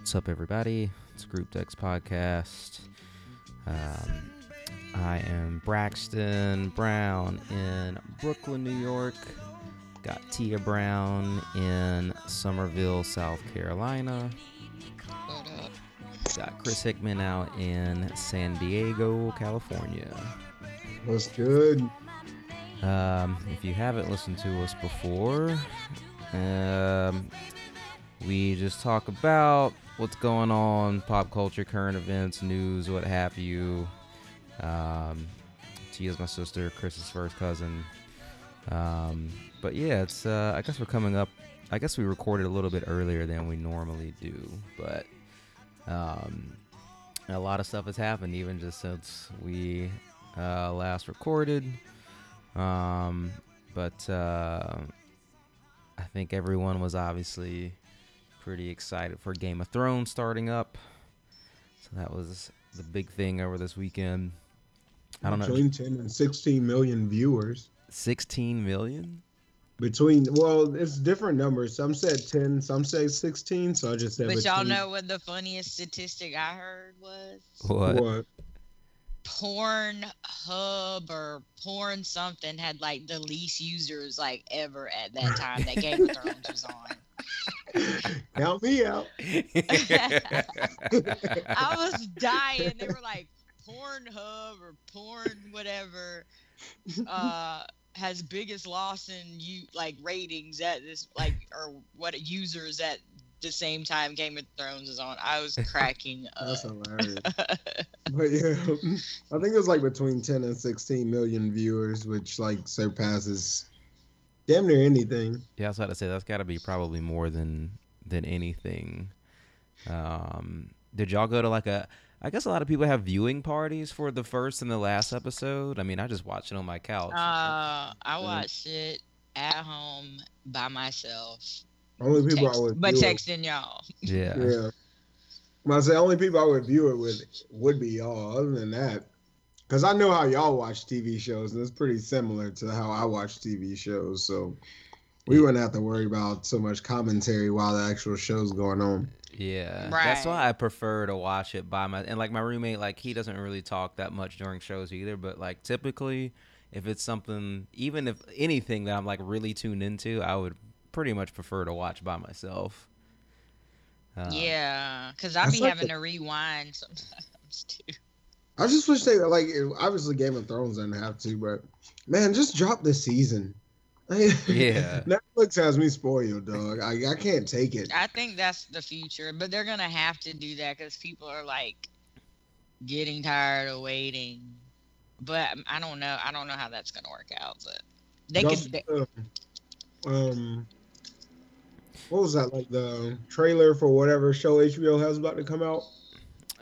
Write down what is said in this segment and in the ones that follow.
What's up, everybody? It's Group Dex Podcast. Um, I am Braxton Brown in Brooklyn, New York. Got Tia Brown in Somerville, South Carolina. Got Chris Hickman out in San Diego, California. What's good? Um, if you haven't listened to us before, um, we just talk about what's going on, pop culture, current events, news, what have you. Um, Tia's my sister, Chris's first cousin. Um, but yeah, it's. Uh, I guess we're coming up. I guess we recorded a little bit earlier than we normally do, but um, a lot of stuff has happened even just since we uh, last recorded. Um, but uh, I think everyone was obviously pretty excited for Game of Thrones starting up. So that was the big thing over this weekend. I don't know. Between 10 and 16 million viewers. 16 million? Between, well, it's different numbers. Some said 10, some say 16. So I just said. But y'all know what the funniest statistic I heard was? What? What? Porn Hub or Porn something had like the least users like ever at that time that Game of Thrones was on. Count me out. I was dying. They were like Pornhub or Porn whatever uh has biggest loss in you like ratings at this like or what users at the same time Game of Thrones is on. I was cracking That's hilarious. But yeah, I think it was like between 10 and 16 million viewers, which like surpasses damn near anything. Yeah, I was about to say that's got to be probably more than than anything. Um, did y'all go to like a? I guess a lot of people have viewing parties for the first and the last episode. I mean, I just watched it on my couch. Uh, I watched it at home by myself, Only people I would but texting y'all. yeah. Yeah. When I say only people I would view it with would be y'all. Other than that, because I know how y'all watch TV shows, and it's pretty similar to how I watch TV shows. So we wouldn't have to worry about so much commentary while the actual show's going on. Yeah, that's why I prefer to watch it by my and like my roommate, like he doesn't really talk that much during shows either. But like typically, if it's something, even if anything that I'm like really tuned into, I would pretty much prefer to watch by myself. Uh, yeah, because I That's be like having the- to rewind sometimes too. I just wish they like obviously Game of Thrones doesn't have to, but man, just drop the season. Yeah. Netflix has me spoiled, dog. I, I can't take it. I think that's the future, but they're gonna have to do that because people are like getting tired of waiting. But I don't know. I don't know how that's gonna work out. But they Y'all could. They, saw, um, what was that like the trailer for whatever show HBO has about to come out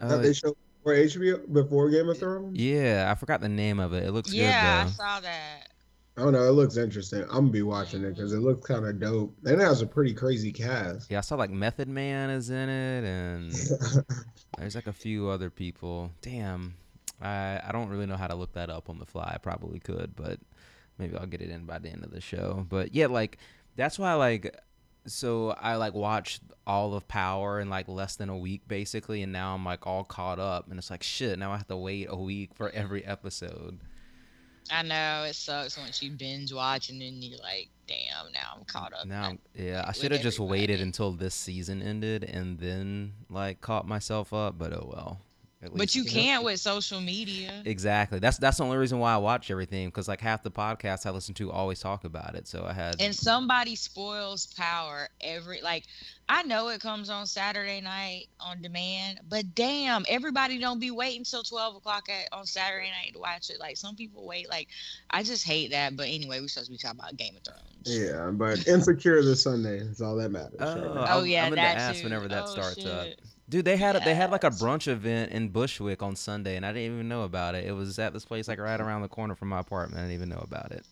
Uh, that they showed for HBO before Game of Thrones? yeah, I forgot the name of it. It looks yeah, I saw that. I don't know. It looks interesting. I'm gonna be watching it because it looks kind of dope. And it has a pretty crazy cast. Yeah, I saw like Method Man is in it, and there's like a few other people. Damn, I I don't really know how to look that up on the fly. I probably could, but maybe I'll get it in by the end of the show. But yeah, like that's why like so I like watched all of Power in like less than a week basically, and now I'm like all caught up, and it's like shit. Now I have to wait a week for every episode. I know it sucks once you binge watch and then you're like, damn, now I'm caught up. Now, yeah, I should have just waited until this season ended and then like caught myself up. But oh well. At but least- you can't with social media. Exactly. That's that's the only reason why I watch everything because like half the podcasts I listen to always talk about it. So I had and somebody spoils power every like i know it comes on saturday night on demand but damn everybody don't be waiting till 12 o'clock at, on saturday night to watch it like some people wait like i just hate that but anyway we're supposed to be talking about game of thrones Yeah, but insecure this Sunday is all that matters. Oh, right? I- oh yeah I'm gonna that ask too. whenever that Oh, starts up. Shit. dude. They had a, they had like a brunch event in Bushwick on Sunday and I didn't even know about it. It was at this place like right around the corner from my apartment. I didn't even know about it.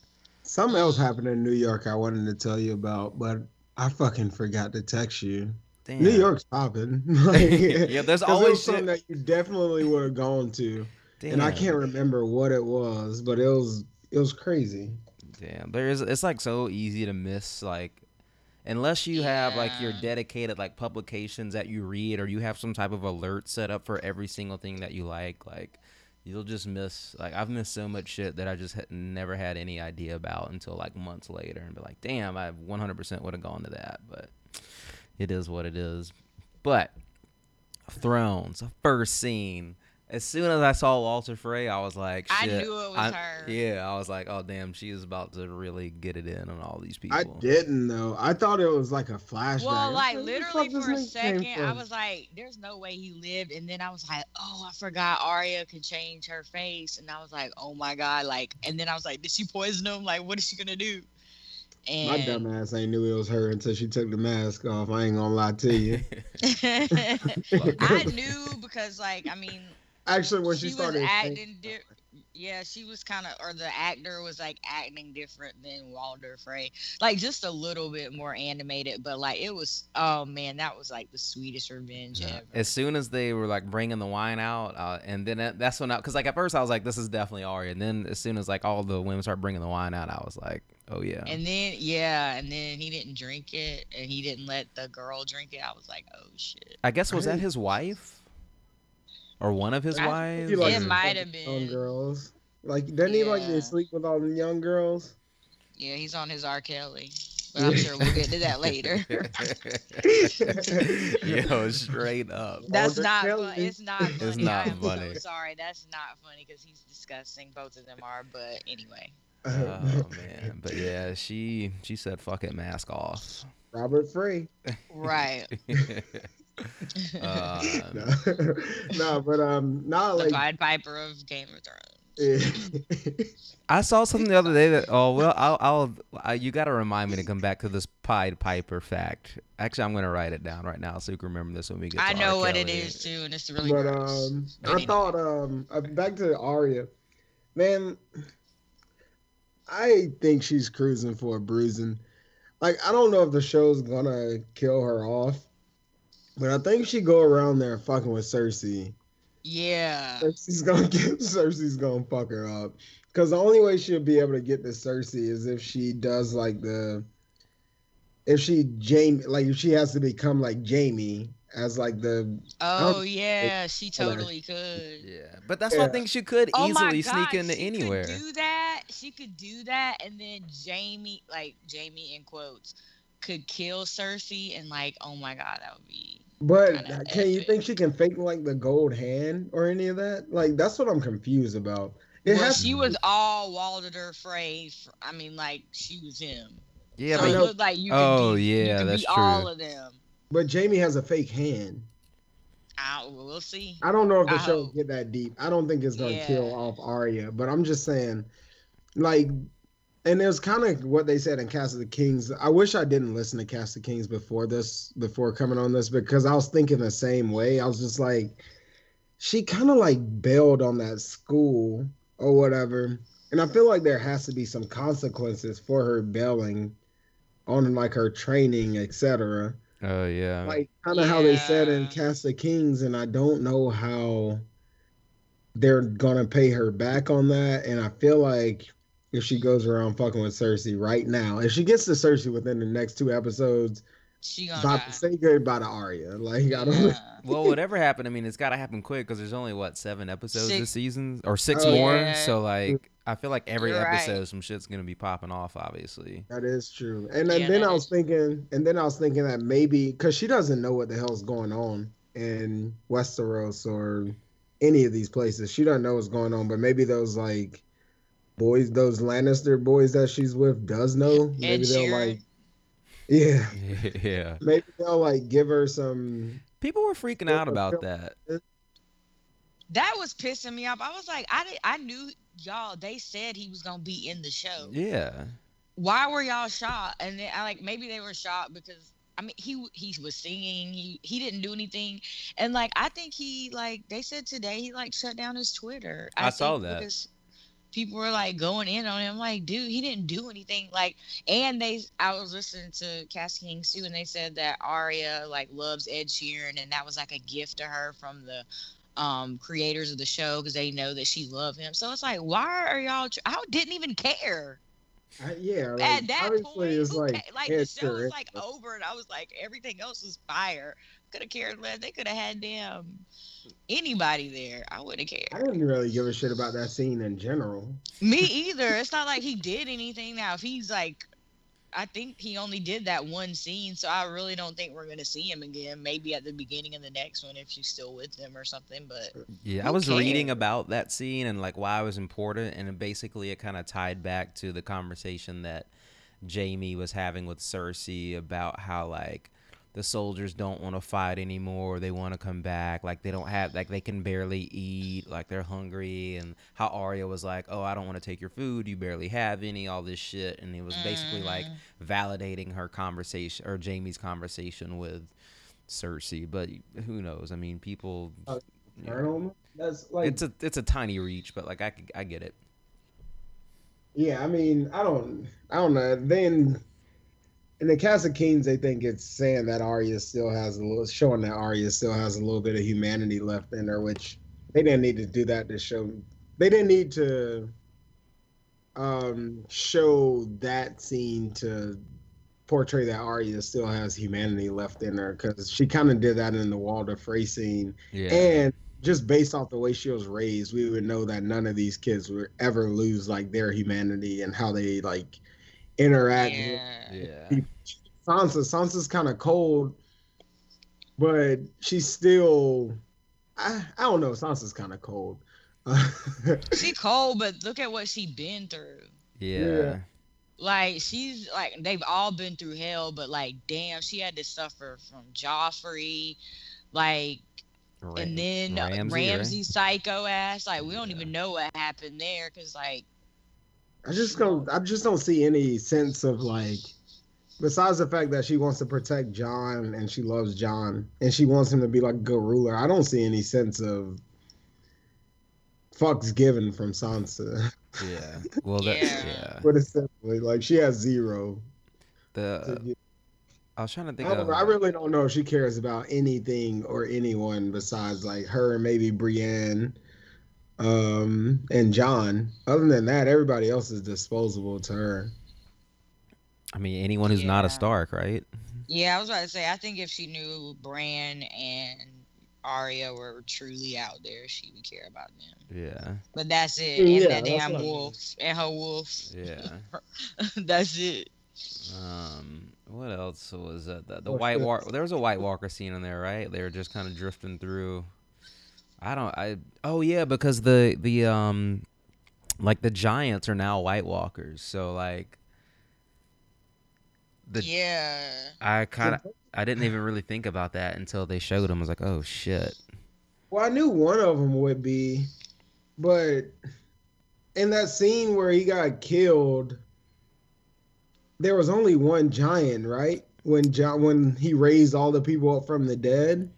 Something else happened in New York I wanted to tell you about, but I fucking forgot to text you. Damn. New York's popping. Like, Yeah, there's always was something that you definitely would have gone to, and I can't remember what it was, but it was it was crazy. Damn, there is. It's like so easy to miss. Like, unless you have like your dedicated like publications that you read or you have some type of alert set up for every single thing that you like like you'll just miss like i've missed so much shit that i just had never had any idea about until like months later and be like damn i 100% would have gone to that but it is what it is. But thrones first scene as soon as i saw walder frey i was like I knew it was I- her. yeah i was like oh damn she is about to really get it in on all these people I didn't though. I thought it was like a flashback. Well, I like was "Where the literally for a second, I was like, "There's no way he lived," and then I was like, "Oh, I forgot Arya could change her face," and I was like, "Oh my god!" Like, and then I was like, "Did she poison him? Like, what is she gonna do?" And My dumb ass ain't knew it was her until she took the mask off. I ain't gonna lie to you. I knew because, like, I mean, Actually, when she, she started saying- acting di- yeah she was kind of or the actor was like acting different than walder frey. Like just a little bit more animated but like it was oh man that was like the sweetest revenge Yeah. ever. As soon as they were like bringing the wine out, uh, and then that- that's when I, because like at first I was like, this is definitely Arya, and then as soon as like all the women started bringing the wine out, I was like, oh yeah, and then yeah and then he didn't drink it and he didn't let the girl drink it i was like oh shit. I guess was that his wife, or one of his I- wives? He likes It might have with young been. girls. Like, doesn't he like to sleep with all the young girls? yeah he's on his r kelly but i'm sure we'll get to that later Yo, straight up. That's Alder not. Fu- it's not funny. It's not I am funny. so sorry. That's not funny because he's disgusting. Both of them are. But anyway. Oh man, but yeah, she she said, "Fuck it, mask off." Robert Free. Right. Uh, no. no, but um, not the like. Pied Piper of Game of Thrones. I saw something the other day that oh well I'll, I'll I, you got to remind me to come back to this Pied Piper fact. Actually, I'm gonna write it down right now so you can remember this when we get. I know R. what it Kelly. is too, and it's really but gross. um, But I anyway. thought um, uh, back to Arya, man. I think she's cruising for a bruising. Like I don't know if the show's gonna kill her off, but I think she go around there fucking with Cersei. Yeah. Cersei's gonna get Cersei's gonna fuck her up. Cause the only way she'll be able to get to Cersei is if she does like the if she Jamie like if she has to become like Jamie as like the Oh yeah, she totally could. Yeah, but that's why I think she could Oh my easily God, sneak into she anywhere. Could do that. She could do that, and then Jamie, like Jamie in quotes, could kill Cersei, and like, oh my God, that would be. But Kinda can you think she can fake like the gold hand or any of that? Like that's what I'm confused about. It well, has she to- was all Walder Frey. fr- I mean, like she was him. Yeah, so I it looked like you. Could Oh, be, you yeah, could that's be all of them. but Jamie has a fake hand. I, we'll see. I don't know if the I show hope. get that deep. I don't think it's gonna kill off Arya, but I'm just saying, like, and it was kind of what they said in Cast of the Kings. I wish I didn't listen to Cast of Kings before this, before coming on this, because I was thinking the same way. I was just like, she kind of like bailed on that school or whatever, and I feel like there has to be some consequences for her bailing on like her training, etc Oh yeah. like kind of how they said in Yeah. Cast of Kings, and I don't know how they're gonna pay her back on that. And I feel like if she goes around fucking with Cersei right now, if she gets to Cersei within the next two episodes, She gonna about die. to say goodbye to Arya. Like I don't. Yeah. well, whatever happened, I mean, it's got to happen quick because there's only what seven episodes Six. this season or six Oh, more. yeah. So like, I feel like every You're right. episode, some shit's gonna be popping off. Obviously. That is true. And then, Yeah, then I was is- thinking, and then I was thinking that maybe because she doesn't know what the hell's going on in Westeros or any of these places, she doesn't know what's going on. But maybe those like boys, those Lannister boys that she's with, does know. Maybe Ed they'll Sheeran. like, yeah, yeah. maybe they'll like give her some. People were freaking out about that. That was pissing me off. I was like, I did, I knew y'all. They said he was gonna be in the show. Yeah. Why were y'all shocked? And then I like maybe they were shocked because I mean he he was singing. He he didn't do anything, and like I think he like they said today he like shut down his Twitter. I saw that. because people were like going in on him. Like, dude, he didn't do anything. Like, and they I was listening to Cass Kings too, and they said that Arya like loves Ed Sheeran, and that was like a gift to her from the um creators of the show because they know that she loved him. So it's like, why are y'all? Tr- I didn't even care. I, yeah, like, At that point, it's like ca- like the show was like over, and I was like, everything else was fire. Could have cared less. They could have had damn anybody there. I wouldn't have I cared. didn't really give a shit about that scene in general. Me either. It's not like he did anything. Now, if he's like, I think he only did that one scene, so I really don't think we're gonna see him again. Maybe at the beginning of the next one if she's still with him or something. But Yeah, I Who was reading about that scene and like why it was important, and basically it kind of tied back to the conversation that Jamie was having with Cersei about how like the soldiers don't want to fight anymore, they want to come back, like they don't have like they can barely eat, like they're hungry, and how Arya was like, "Oh, I don't want to take your food, you barely have any," all this shit, and it was basically like Mm. validating her conversation or Jamie's conversation with Cersei, but who knows? I mean, people. Uh, yeah. Colonel, That's like It's a it's a tiny reach, but like I I get it. Yeah, I mean, I don't, I don't know. Then in the Cast of Kings, they think it's saying that Arya still has a little, showing that Arya still has a little bit of humanity left in her, which they didn't need to do that to show. They didn't need to um show that scene to portray that Arya still has humanity left in her because she kind of did that in the Walder Frey scene. Yeah. And just based off the way she was raised, we would know that none of these kids would ever lose like their humanity and how they like interact. with yeah, yeah. Sansa, Sansa's kind of cold, but she's still. I, I don't know. Sansa's kind of cold. she cold, but look at what she been through. Yeah. Yeah. Like she's like they've all been through hell, but like damn, she had to suffer from Joffrey, like Ram- and then Ramsey, Ramsay, right? psycho ass. Like we don't Yeah. even know what happened there, cause like I just don't. I just don't see any sense of like. Besides the fact that she wants to protect Jon and she loves Jon and she wants him to be like a good ruler, I don't see any sense of fucks given from Sansa. Yeah. Well, that Yeah. yeah. But it's simply like she has zero. The to I was trying to think I, of. I really don't know if she cares about anything or anyone besides like her and maybe Brienne um, and Jon. Other than that, everybody else is disposable to her. I mean, anyone who's not a Stark, right? yeah, I was about to say I think if she knew Bran and Arya were truly out there, she would care about them. Yeah. But that's it. Yeah, and that damn what I mean. wolf and her wolf. Yeah. that's it. Um. What else was that? The, the White shit. Walker. There was a White Walker scene in there, right? They were just kind of drifting through. I don't. I. Oh yeah, because the the um, like the giants are now White Walkers. So like. The yeah. I kind of I didn't even really think about that until they showed them. I was like, oh shit. Well, I knew one of them would be, but in that scene where he got killed, there was only one giant, right? When Jon, when he raised all the people up from the dead,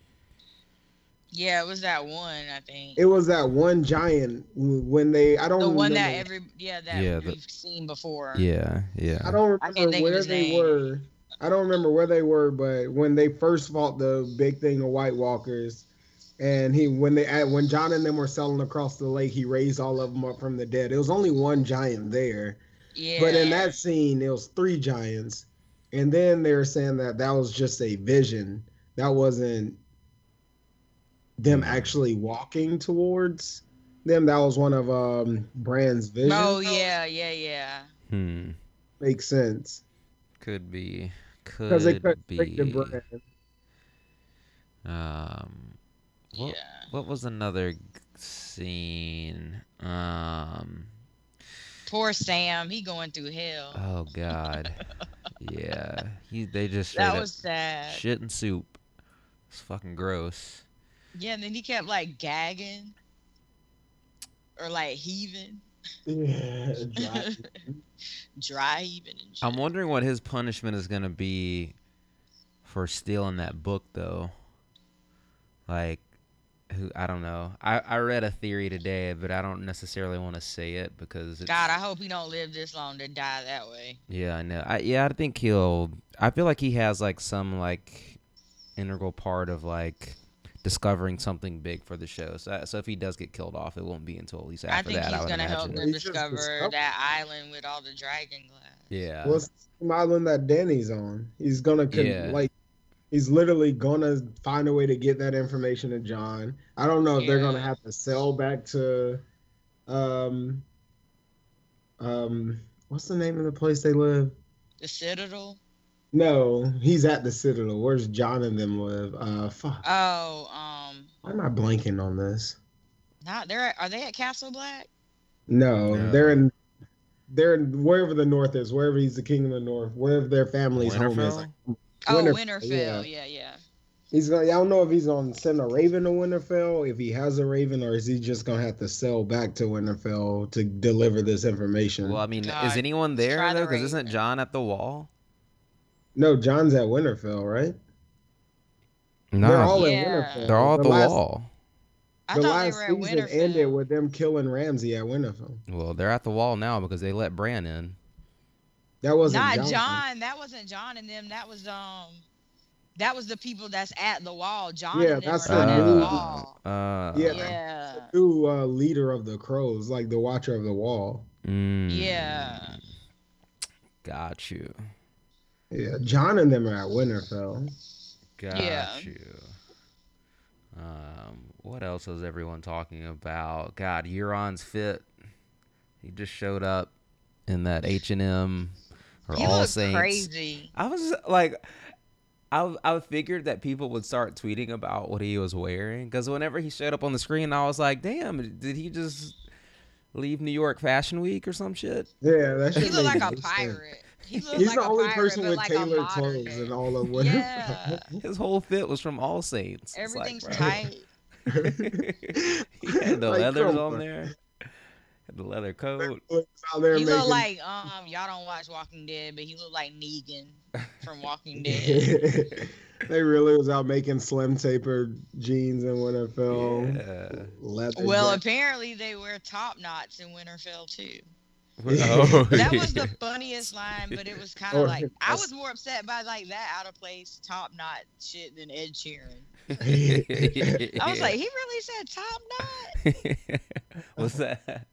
Yeah, it was that one, I think. it was that one giant. When they, I don't the one that every yeah that Yeah, we've seen before. Yeah. Yeah. I don't I can't remember think of where his they name. were. I don't remember where they were, but when they first fought the big thing of White Walkers, and he when they uh, when Jon and them were sailing across the lake, he raised all of them up from the dead. It was only one giant there, Yeah. but in that scene, it was three giants, and then they were saying that that was just a vision. That wasn't them actually walking towards them. That was one of um Bran's visions. Oh yeah, yeah, yeah. Hmm. makes sense Could be. because they Could couldn't the be. Brand. Um. What, Yeah. what was another scene? Um. Poor Sam, he going through hell. Oh God. yeah. He. They just straight that up was sad. shit and soup. It's fucking gross. Yeah, and then he kept like gagging or like heaving, Yeah, dry. dry heaving. I'm wondering what his punishment is gonna be for stealing that book, though. Like, who? I don't know. I I read a theory today, but I don't necessarily want to say it because it's, God, I hope he don't live this long to die that way. Yeah, I know. I yeah, I think he'll. I feel like he has like some like integral part of like discovering something big for the show. So, so if he does get killed off, it won't be until at least I after think that. he's I would gonna help them He's discover that island with all the dragon glass. Yeah. Well, it's the same island that Dany's on. He's gonna con- Yeah. like he's literally gonna find a way to get that information to Jon. I don't know if they're gonna have to sell back to um um what's the name of the place they live? The Citadel. No, he's at the Citadel. Where's Jon and them live? Uh fuck. Oh, um, Why am I blanking on this? not they're are they at Castle Black? No, No. they're in they're in wherever the north is, wherever he's the king of the north, wherever their family's home is. Winterfell? Oh, Winterfell, Winterfell. yeah. Yeah, yeah. He's gonna. I don't know if he's gonna send a raven to Winterfell, if he has a raven, or is he just gonna have to sell back to Winterfell to deliver this information? Well, I mean, is anyone there try though? the Because isn't Jon at the wall? No, Jon's at Winterfell, right? No, They're all Yeah. at Winterfell. they're all at the last, wall. I the thought last they were at season Winterfell. ended with them killing Ramsay at Winterfell. Well, they're at the wall now because they let Bran in. That wasn't Not Jon. Jon. That wasn't Jon and them. That was um, that was the people that's at the wall. Jon Yeah, and that's are not the at the new- wall. Uh, Yeah. Yeah. New uh, leader of the crows, like the Watcher of the Wall. mm, Yeah. Got you. Yeah, Jon and them are at Winterfell. Got Yeah. you. Um, what else was everyone talking about? God, Euron's fit. He just showed up in that H and M or He All looked Saints. crazy. I was like, I I figured that people would start tweeting about what he was wearing because whenever he showed up on the screen, I was like, damn, did he just leave New York Fashion Week or some shit? Yeah, that He looked like a no sense. pirate. He He's like the only pirate, person with like a tailored modern clothes day. in all of Winterfell. Yeah. His whole fit was from All Saints. It's like, Everything's bro. tight. he had the Like, leathers on on. there. Had the leather coat. He making- looked like um y'all don't watch Walking Dead, but he looked like Negan from Walking Dead. they really was out making slim taper jeans in Winterfell. Yeah. Leather Well, jacket. apparently they wear top knots in Winterfell too. Oh, That was the funniest line, but it was kind of like I was more upset by like that out of place top knot shit than Ed Sheeran. I was like, he really said top knot. What's that?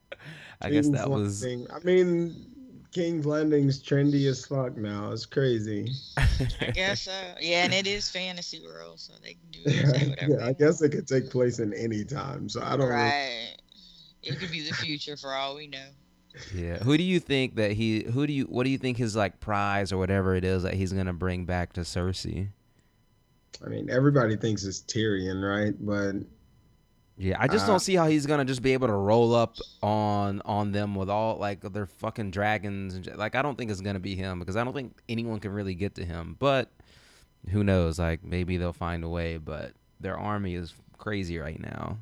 I guess that was. Landing. I mean, King's Landing's trendy as fuck now. It's crazy. I guess so. Yeah, and it is fantasy world, so they can do say whatever. yeah, I guess it could take place in any time. So I don't want. know. Right. It could be the future for all we know. Yeah. Who do you think that he? Who do you? What do you think his like prize or whatever it is that he's gonna bring back to Cersei? I mean, everybody thinks it's Tyrion, right? But Yeah, I just Uh, don't see how he's gonna just be able to roll up on on them with all like their fucking dragons and like I don't think it's gonna be him because I don't think anyone can really get to him. But who knows? Like maybe they'll find a way. But their army is crazy right now.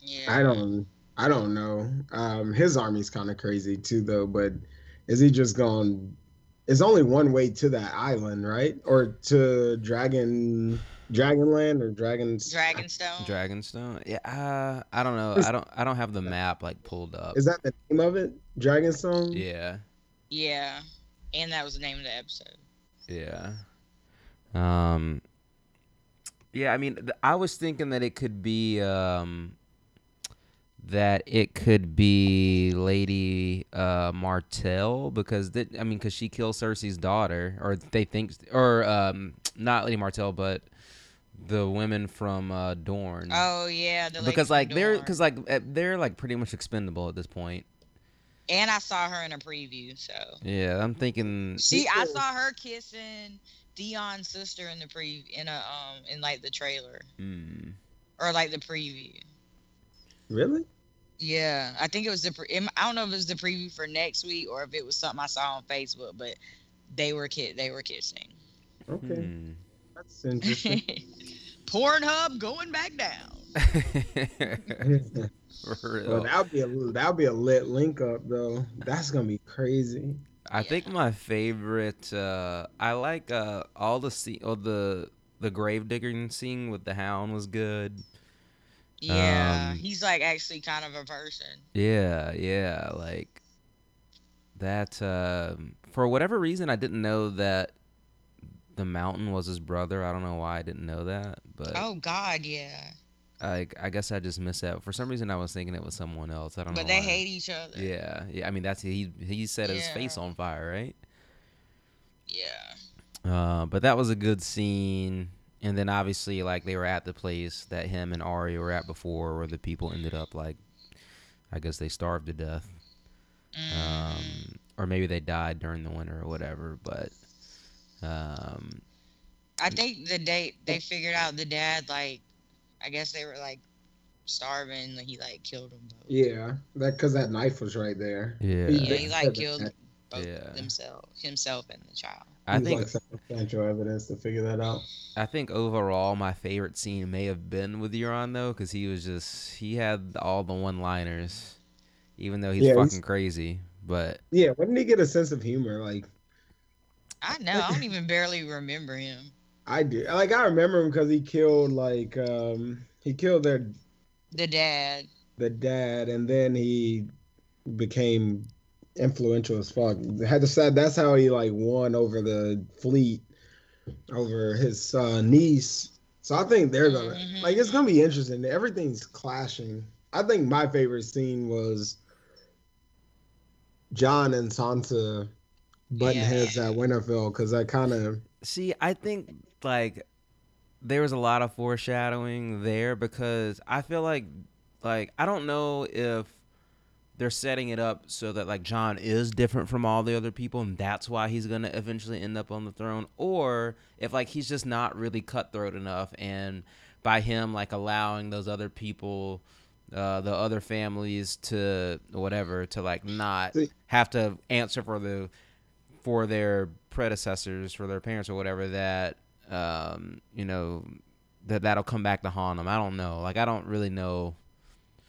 Yeah. I don't, I don't know. Um, his army's kind of crazy too, though. But is he just going? It's only one way to that island, right? Or to Dragon, Dragonland, or Dragons? Dragonstone. Dragonstone. Yeah, uh, I don't know. I don't. I don't have the map like pulled up. Is that the name of it? Dragonstone. Yeah. Yeah. And that was the name of the episode. Yeah. Um. Yeah, I mean, I was thinking that it could be um, that it could be Lady uh, Martell because that I mean, because she kills Cersei's daughter, or they think, or um, not Lady Martell, but the women from uh, Dorne. Oh yeah, the because like they're because like eh, they're like pretty much expendable at this point. and I saw her in a preview, so Yeah, I'm thinking. she I saw her kissing Theon's sister in the pre in a um in like the trailer Hmm. or like the preview. Really? Yeah, I think it was the pre- I don't know if it was the preview for next week or if it was something I saw on Facebook, but they were kid they were kissing. Okay, Hmm. that's interesting. Pornhub going back down. For real. well, that'll be a that'll be a lit link up though. That's gonna be crazy. I think my favorite. Uh, I like uh, all the scene, or the the grave digging scene with the hound was good. Yeah, Um, he's like actually kind of a person. Yeah, yeah, like that. Um, for whatever reason, I didn't know that the mountain was his brother. I don't know why I didn't know that, but Oh God, yeah. I I guess I just missed that. For some reason, I was thinking it was someone else. I don't know. But they why. hate each other. Yeah, yeah. I mean, that's he. He set his face on fire, right? Yeah. Uh, but that was a good scene. And then obviously, like they were at the place that him and Ari were at before, where the people ended up like, I guess they starved to death, um, or maybe they died during the winter or whatever. But um, I think the day they figured out the dad, like, I guess they were like starving. Like he like killed them both. Yeah, that because that knife was right there. yeah, Yeah, he like killed both Yeah. themselves, himself and the child. I think like circumstantial evidence to figure that out. I think overall my favorite scene may have been with Euron though, because he was just he had all the one-liners, even though he's Yeah, he's- fucking crazy. But Yeah, when did he get a sense of humor? Like I know. I don't even barely remember him. I do. Like I remember him because he killed like um he killed their The dad. the dad, and then he became influential as fuck. Had to say that's how he like won over the fleet, over his uh, niece. So I think they're gonna Mhm. like it's gonna be interesting. Everything's clashing. I think my favorite scene was Jon and Sansa butting Yeah. heads at Winterfell because I kind of See, I think like there was a lot of foreshadowing there because I feel like like I don't know if they're setting it up so that like Jon is different from all the other people and that's why he's going to eventually end up on the throne or if like he's just not really cutthroat enough and by him like allowing those other people uh the other families to whatever to like not have to answer for the for their predecessors, for their parents or whatever, that um, you know that that'll come back to haunt them. I don't know. Like I don't really know.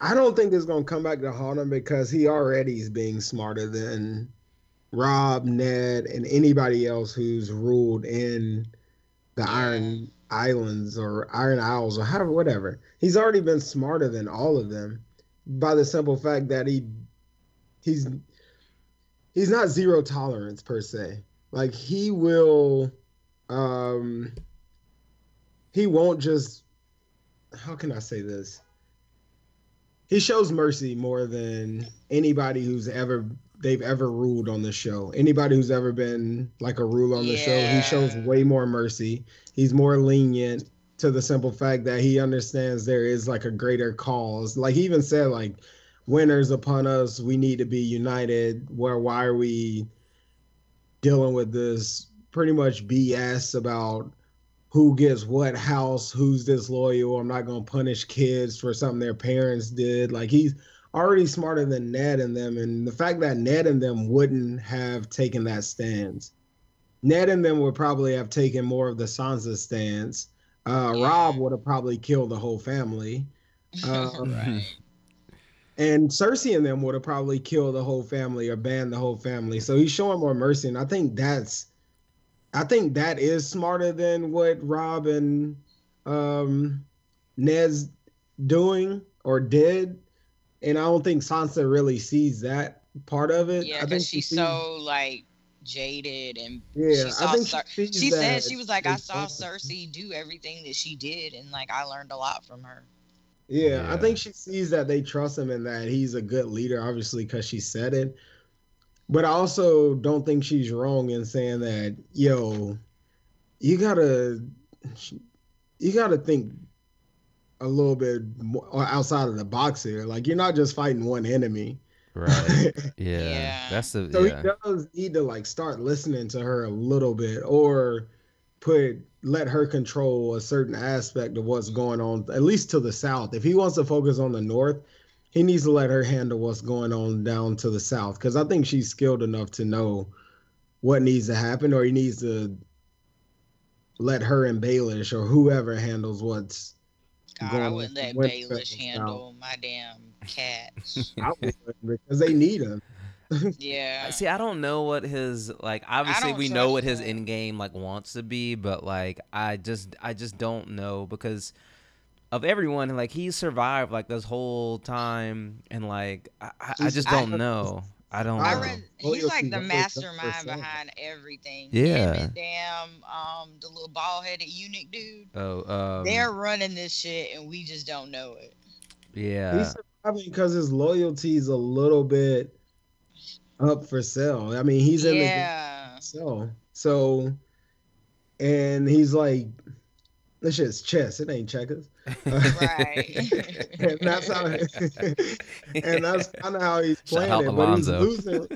I don't think it's gonna come back to haunt him because he already is being smarter than Robb, Ned, and anybody else who's ruled in the Iron Islands or Iron Isles or however, whatever. He's already been smarter than all of them by the simple fact that he he's he's not zero tolerance per se. Like he will um he won't just how can I say this? He shows mercy more than anybody who's ever they've ever ruled on the show. Anybody who's ever been like a ruler on the show, he shows way more mercy. He's more lenient to the simple fact that he understands there is like a greater cause. Like he even said like winners upon us, we need to be united. Where why are we dealing with this pretty much BS about who gets what house, who's disloyal. I'm not gonna punish kids for something their parents did. Like he's already smarter than Ned and them, and the fact that Ned and them wouldn't have taken that stance. Ned and them would probably have taken more of the Sansa stance. Uh, Yeah. Robb would have probably killed the whole family. Um, right. And Cersei and them would have probably killed the whole family or banned the whole family. So he's showing more mercy, and I think that's, I think that is smarter than what Robb and um, Ned's doing or did. And I don't think Sansa really sees that part of it. Yeah, I think because she she's sees- so like jaded and Yeah, she saw I think Cer- she, sees she said she was like, I saw Sansa. Cersei do everything that she did, and like I learned a lot from her. Yeah, I think she sees that they trust him and that he's a good leader, obviously, because she said it. But I also don't think she's wrong in saying that, yo, you gotta, you gotta think a little bit more outside of the box here. Like you're not just fighting one enemy. Right. Yeah. Yeah. That's the So yeah. he does need to like start listening to her a little bit, or put let her control a certain aspect of what's going on, at least to the south. If he wants to focus on the north, he needs to let her handle what's going on down to the south, because I think she's skilled enough to know what needs to happen, or he needs to let her and Baelish or whoever handles what's. God, I wouldn't let Winterfell Baelish south. handle my damn cats. out because they need him. yeah. See, I don't know what his like. Obviously, we know what trust his that. end game like wants to be, but like, I just, I just don't know because of everyone. Like, he survived like this whole time, and like, I, I, I just don't know. I don't. I know. read Oh, he's like the that makes up for mastermind behind everything. Yeah. And damn um the little bald headed eunuch dude. Oh, um, They're running this shit and we just don't know it. yeah. He's surviving because his loyalty's a little bit up for sale. I mean, he's in yeah. the sell. So, and he's like, this shit's chess. It ain't checkers. Right. and that's how. and that's kind of how he's playing it. But he's losing.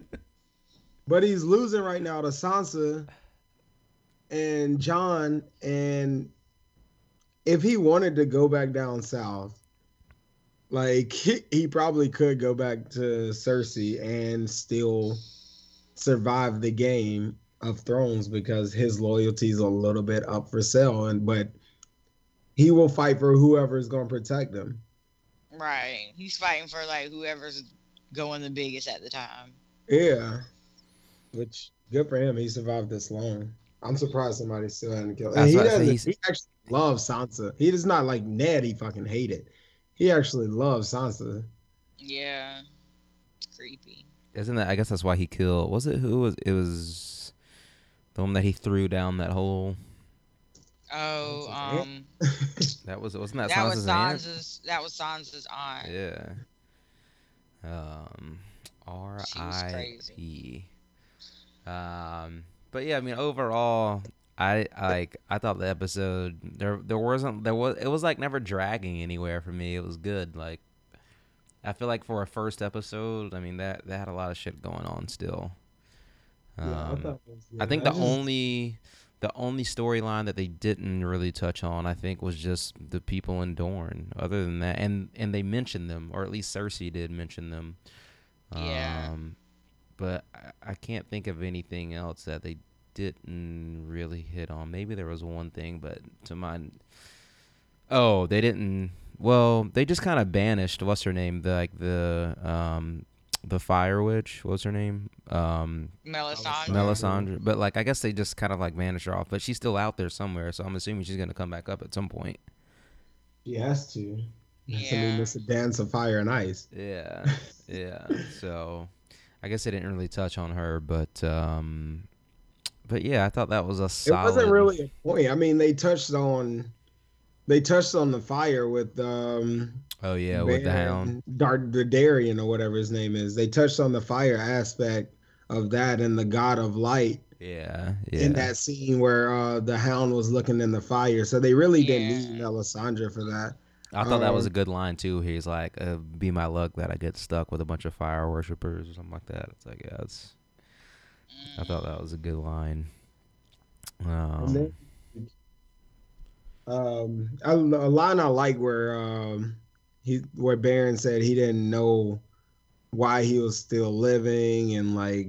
But he's losing right now to Sansa and Jon. And if he wanted to go back down south, like he, he probably could go back to Cersei and still survive the game of Thrones because his loyalty's a little bit up for sale. And but he will fight for whoever is going to protect him. right. He's fighting for like whoever's going the biggest at the time. Yeah. Which good for him. He survived this long. I'm surprised somebody still hadn't killed. And That's he what I say, doesn't. he's- He actually loves Sansa. He does not like Ned. He fucking hated. He actually loves Sansa. Yeah. It's creepy. Isn't that? I guess that's why he killed. Was it who was? It was the one that he threw down that hole. Oh, um That was wasn't that, that was Sansa's aunt? That was Sansa's aunt. Yeah. Um, R She was I crazy. P. Um, but yeah, I mean, overall, I like. I thought the episode there there wasn't there was it was like never dragging anywhere for me. It was good. Like, I feel like for a first episode, I mean that that had a lot of shit going on still. Um, Yeah, I, thought it was I good. think the just- only the only storyline that they didn't really touch on, I think, was just the people in Dorne. Other than that, and and they mentioned them, or at least Cersei did mention them. Yeah. Um, but I, I can't think of anything else that they didn't really hit on. Maybe there was one thing, but to my oh, they didn't. Well, they just kind of banished what's her name, the like the um the fire witch. What's her name? Um, Melisandre. Melisandre. But like, I guess they just kind of like vanished her off. But she's still out there somewhere, so I'm assuming she's gonna come back up at some point. She has to. That's I Yeah. mean, it's a dance of fire and ice. Yeah, yeah. So, I guess they didn't really touch on her, but um, but yeah, I thought that was a solid. It wasn't really a point. I mean, they touched on, they touched on the fire with um. Oh yeah, with the hound. Dar- the Darien or whatever his name is. They touched on the fire aspect of that and the God of Light Yeah, yeah. in that scene where uh, the hound was looking in the fire. So they really didn't need Yeah. Melisandre for that. I thought that was a um, good line too. He's like, uh, "Be my luck that I get stuck with a bunch of fire worshippers or something like that." It's like, yeah, it's. I thought that was a good line. And Um, then, um, a, a line I like where um, he where Baron said he didn't know why he was still living and like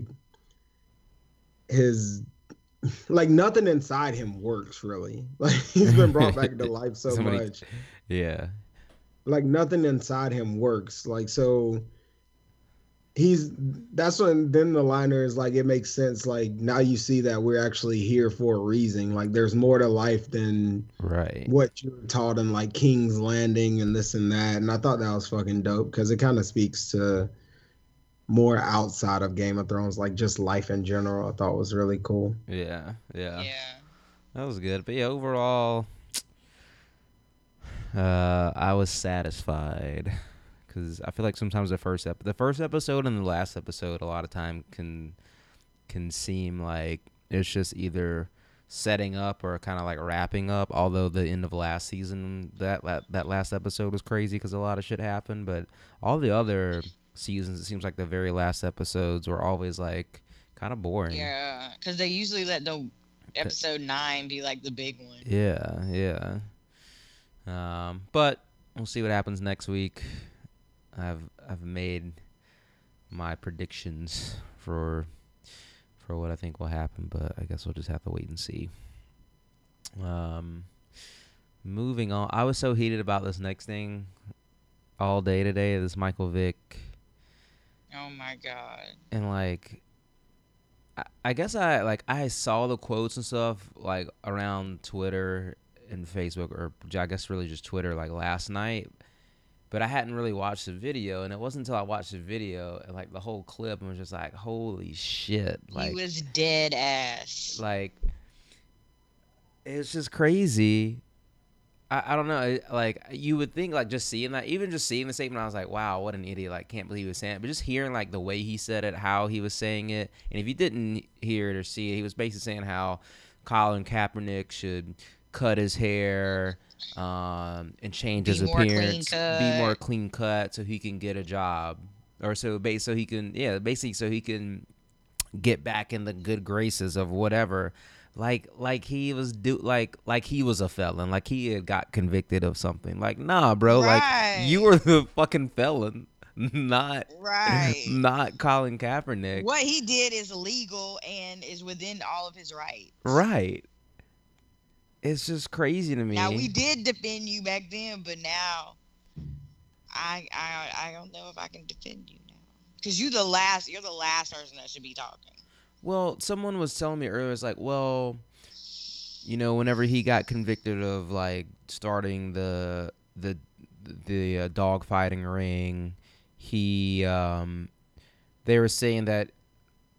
his like nothing inside him works really. Like he's been brought back to life so Somebody- much. yeah, like nothing inside him works like so he's that's when then the liner is like it makes sense like now you see that we're actually here for a reason like there's more to life than right. what you were taught in like king's landing and this and that and i thought that was fucking dope because it kind of speaks to more outside of game of thrones like just life in general i thought was really cool Yeah, yeah, Yeah. That was good. But yeah, overall, uh, I was satisfied because I feel like sometimes the first ep- the first episode and the last episode a lot of time can can seem like it's just either setting up or kind of like wrapping up. Although the end of last season, that that, that last episode was crazy because a lot of shit happened. But all the other seasons, it seems like the very last episodes were always like kind of boring. Yeah. Because they usually let the episode nine be like the big one. Yeah, yeah. Um, but we'll see what happens next week. I've I've made my predictions for for what I think will happen, but I guess we'll just have to wait and see. Um, moving on, I was so heated about this next thing all day today. This Michael Vick Oh my god. and like I, I guess I like I saw the quotes and stuff like around Twitter and Facebook or I guess really just Twitter like last night but I hadn't really watched the video, and it wasn't until I watched the video and like the whole clip, and was just like, "Holy shit!" Like, he was dead ass. like it's just crazy. I, I don't know. Like you would think, like just seeing that, even just seeing the statement, I was like, "Wow, what an idiot!" Like, can't believe he was saying it. But just hearing like the way he said it, how he was saying it, and if you didn't hear it or see it, he was basically saying how Colin Kaepernick should cut his hair um, and change Be his appearance, be more clean cut, so he can get a job, or so base so he can yeah, basically so he can get back in the good graces of whatever. Like like he was do like like he was a felon. Like he had got convicted of something. Like nah bro. Like you Right. were the fucking felon not Right. not Colin Kaepernick. What he did is legal and is within all of his rights. right it's just crazy to me Now we did defend you back then, but now I I I don't know if I can defend you now. Cause you the last you're the last person that should be talking. Well, someone was telling me earlier, it's like, well, you know, whenever he got convicted of like starting the the the uh, dog fighting ring, he um, they were saying that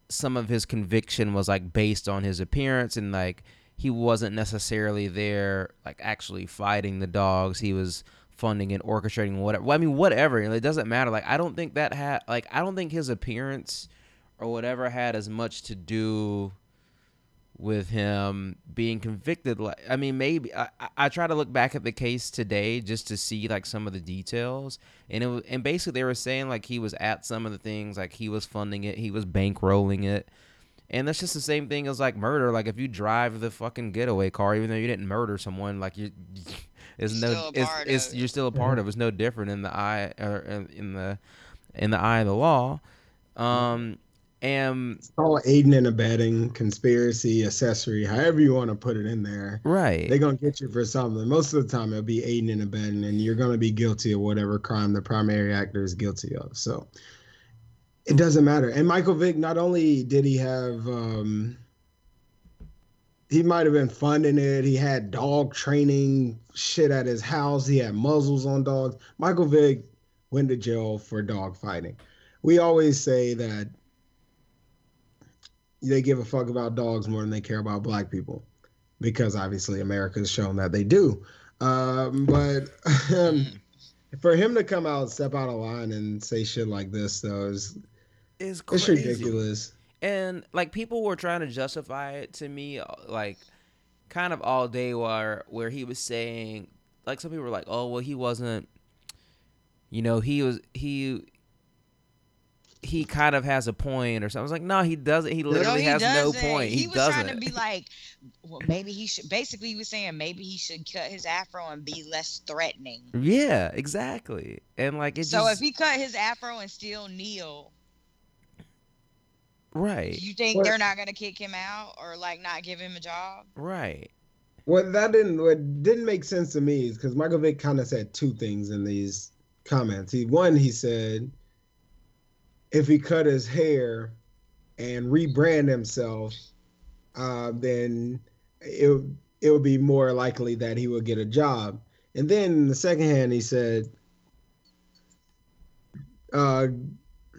some of his conviction was like based on his appearance and like he wasn't necessarily there like actually fighting the dogs. He was funding and orchestrating whatever. Well, I mean, whatever. It doesn't matter. Like I don't think that had like I don't think his appearance or whatever had as much to do with him being convicted like i mean maybe I, I- try to look back at the case today just to see like some of the details and it was, and basically they were saying like he was at some of the things like he was funding it he was bankrolling it and that's just the same thing as like murder like if you drive the fucking getaway car even though you didn't murder someone like you it's You're no still a it's, part it's of you're still a part of it's no different in the eye or in- in the in the eye of the law um and It's all aiding and abetting, conspiracy, accessory, however you want to put it in there. right They're gonna get you for something. Most of the time, it'll be aiding and abetting, and you're gonna be guilty of whatever crime the primary actor is guilty of. So it doesn't matter. And Michael Vick, not only did he have, um, he might have been funding it. He had dog training shit at his house. He had muzzles on dogs. Michael Vick went to jail for dog fighting. We always say that they give a fuck about dogs more than they care about black people because obviously America has shown that they do. Um, but um, for him to come out, step out of line, and say shit like this, though, is it's it's ridiculous. and like people were trying to justify it to me uh, like kind of all day where where he was saying like some people were like oh well he wasn't you know he was he he kind of has a point or something. I was like, no, he doesn't. He literally he has no doesn't. point. He, was doesn't. trying to be like, well, maybe he should. Basically, he was saying maybe he should cut his afro and be less threatening. yeah, exactly. And like it so just if he cut his afro and still kneel, right, do you think What- they're not gonna kick him out or like not give him a job? right, What that didn't what didn't make sense to me is because Michael Vick kind of said two things in these comments. He one he said if he cut his hair and rebrand himself, uh, then it it would be more likely that he would get a job. And then in the second hand, he said uh,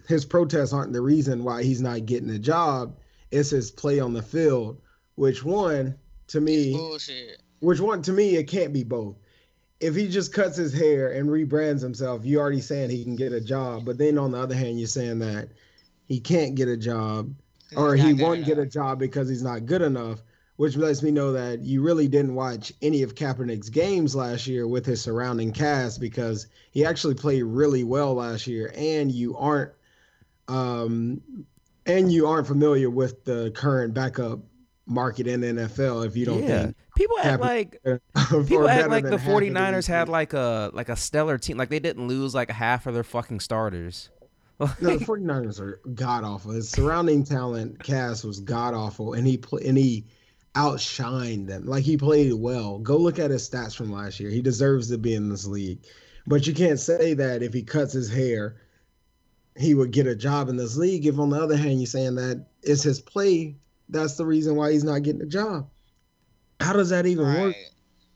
his protests aren't the reason why he's not getting a job. It's his play on the field, which one to me Bullshit. which one to me it can't be both. If he just cuts his hair and rebrands himself, you're already saying he can get a job. But then on the other hand, you're saying that he can't get a job or he won't get a job because he's not good enough, which lets me know that you really didn't watch any of Kaepernick's games last year with his surrounding cast because he actually played really well last year, and you aren't, um, and you aren't familiar with the current backup market in the NFL if you don't yeah. think People act like People act like the half of 49ers had like a like a stellar team. Like they didn't lose like half of their fucking starters. No, the 49ers are god awful. His surrounding talent cast was god awful, and he pl- and he outshined them. Like he played well. Go look at his stats from last year. He deserves to be in this league. But you can't say that if he cuts his hair, he would get a job in this league. If on the other hand, you're saying that it's his play, that's the reason why he's not getting a job. How does that even work?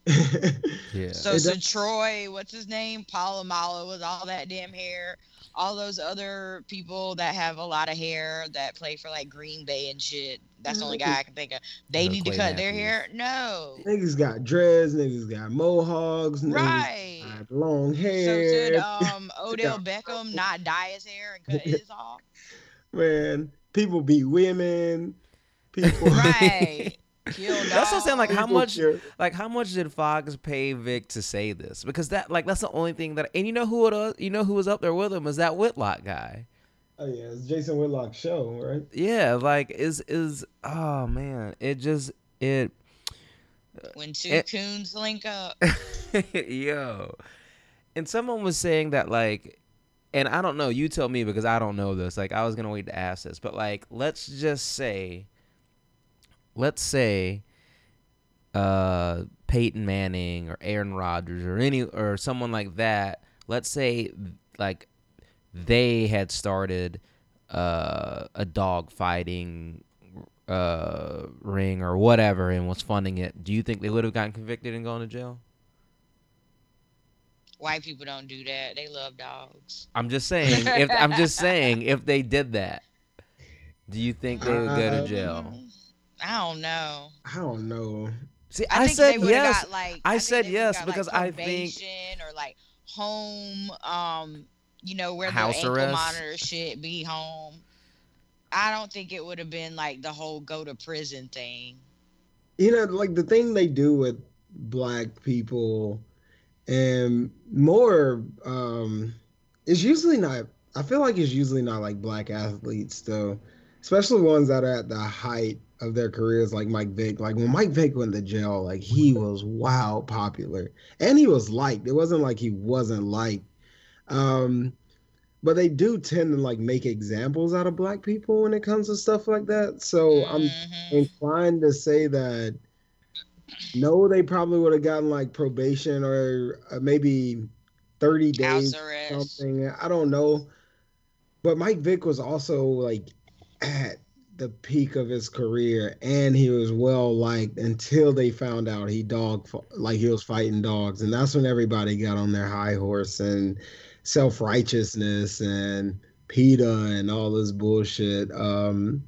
Yeah. So, so Troy, what's his name? Polamalu with all that damn hair. All those other people that have a lot of hair that play for like Green Bay and shit. That's the only guy I can think of. They No, need to Clay cut their hair. No. niggas got dreads, niggas got mohawks, niggas Right. got long hair. So hair. should um Odell Beckham not dye his hair and cut his off? Man, people beat women. People. Right. Kill That's what I'm saying, like, how much- kill- Like, how much did Fox pay Vic to say this? Because that, like, that's the only thing that. And you know who it was? You know who was up there with him? Was that Whitlock guy? Oh yeah, it's Jason Whitlock's show, right? Yeah, like, is is oh man, it just it When two It- coons link up. Yo. And someone was saying that like and I don't know, you tell me because I don't know this. Like I was going to wait to ask this, but like let's just say let's say uh Peyton Manning or Aaron Rodgers or any or someone like that, let's say like they had started uh a dog fighting uh ring or whatever and was funding it. Do you think they would have gotten convicted and gone to jail? White people don't do that. They love dogs. I'm just saying. If I'm just saying, if they did that, do you think they would go to Uh, jail? Mm, I don't know. I don't know. See, I, think said they yes. Got, like, I think said yes got, because like, I think- probation or like home, um, you know, where House the ankle arrest? monitor shit be home. I don't think it would have been like the whole go to prison thing. You know, like the thing they do with black people and more um it's usually not I feel like it's usually not like black athletes though. Especially ones that are at the height of their careers like Mike Vick. Like when Mike Vick went to jail, like he was wild popular. And he was liked. It wasn't like he wasn't liked. Um but they do tend to like make examples out of black people when it comes to stuff like that. So I'm Mhm. inclined to say that no, they probably would have gotten like probation or uh, maybe 30 days something. I don't know. But Mike Vick was also like at the peak of his career and he was well liked until they found out he dog like he was fighting dogs and that's when everybody got on their high horse and self-righteousness and PETA and all this bullshit. Um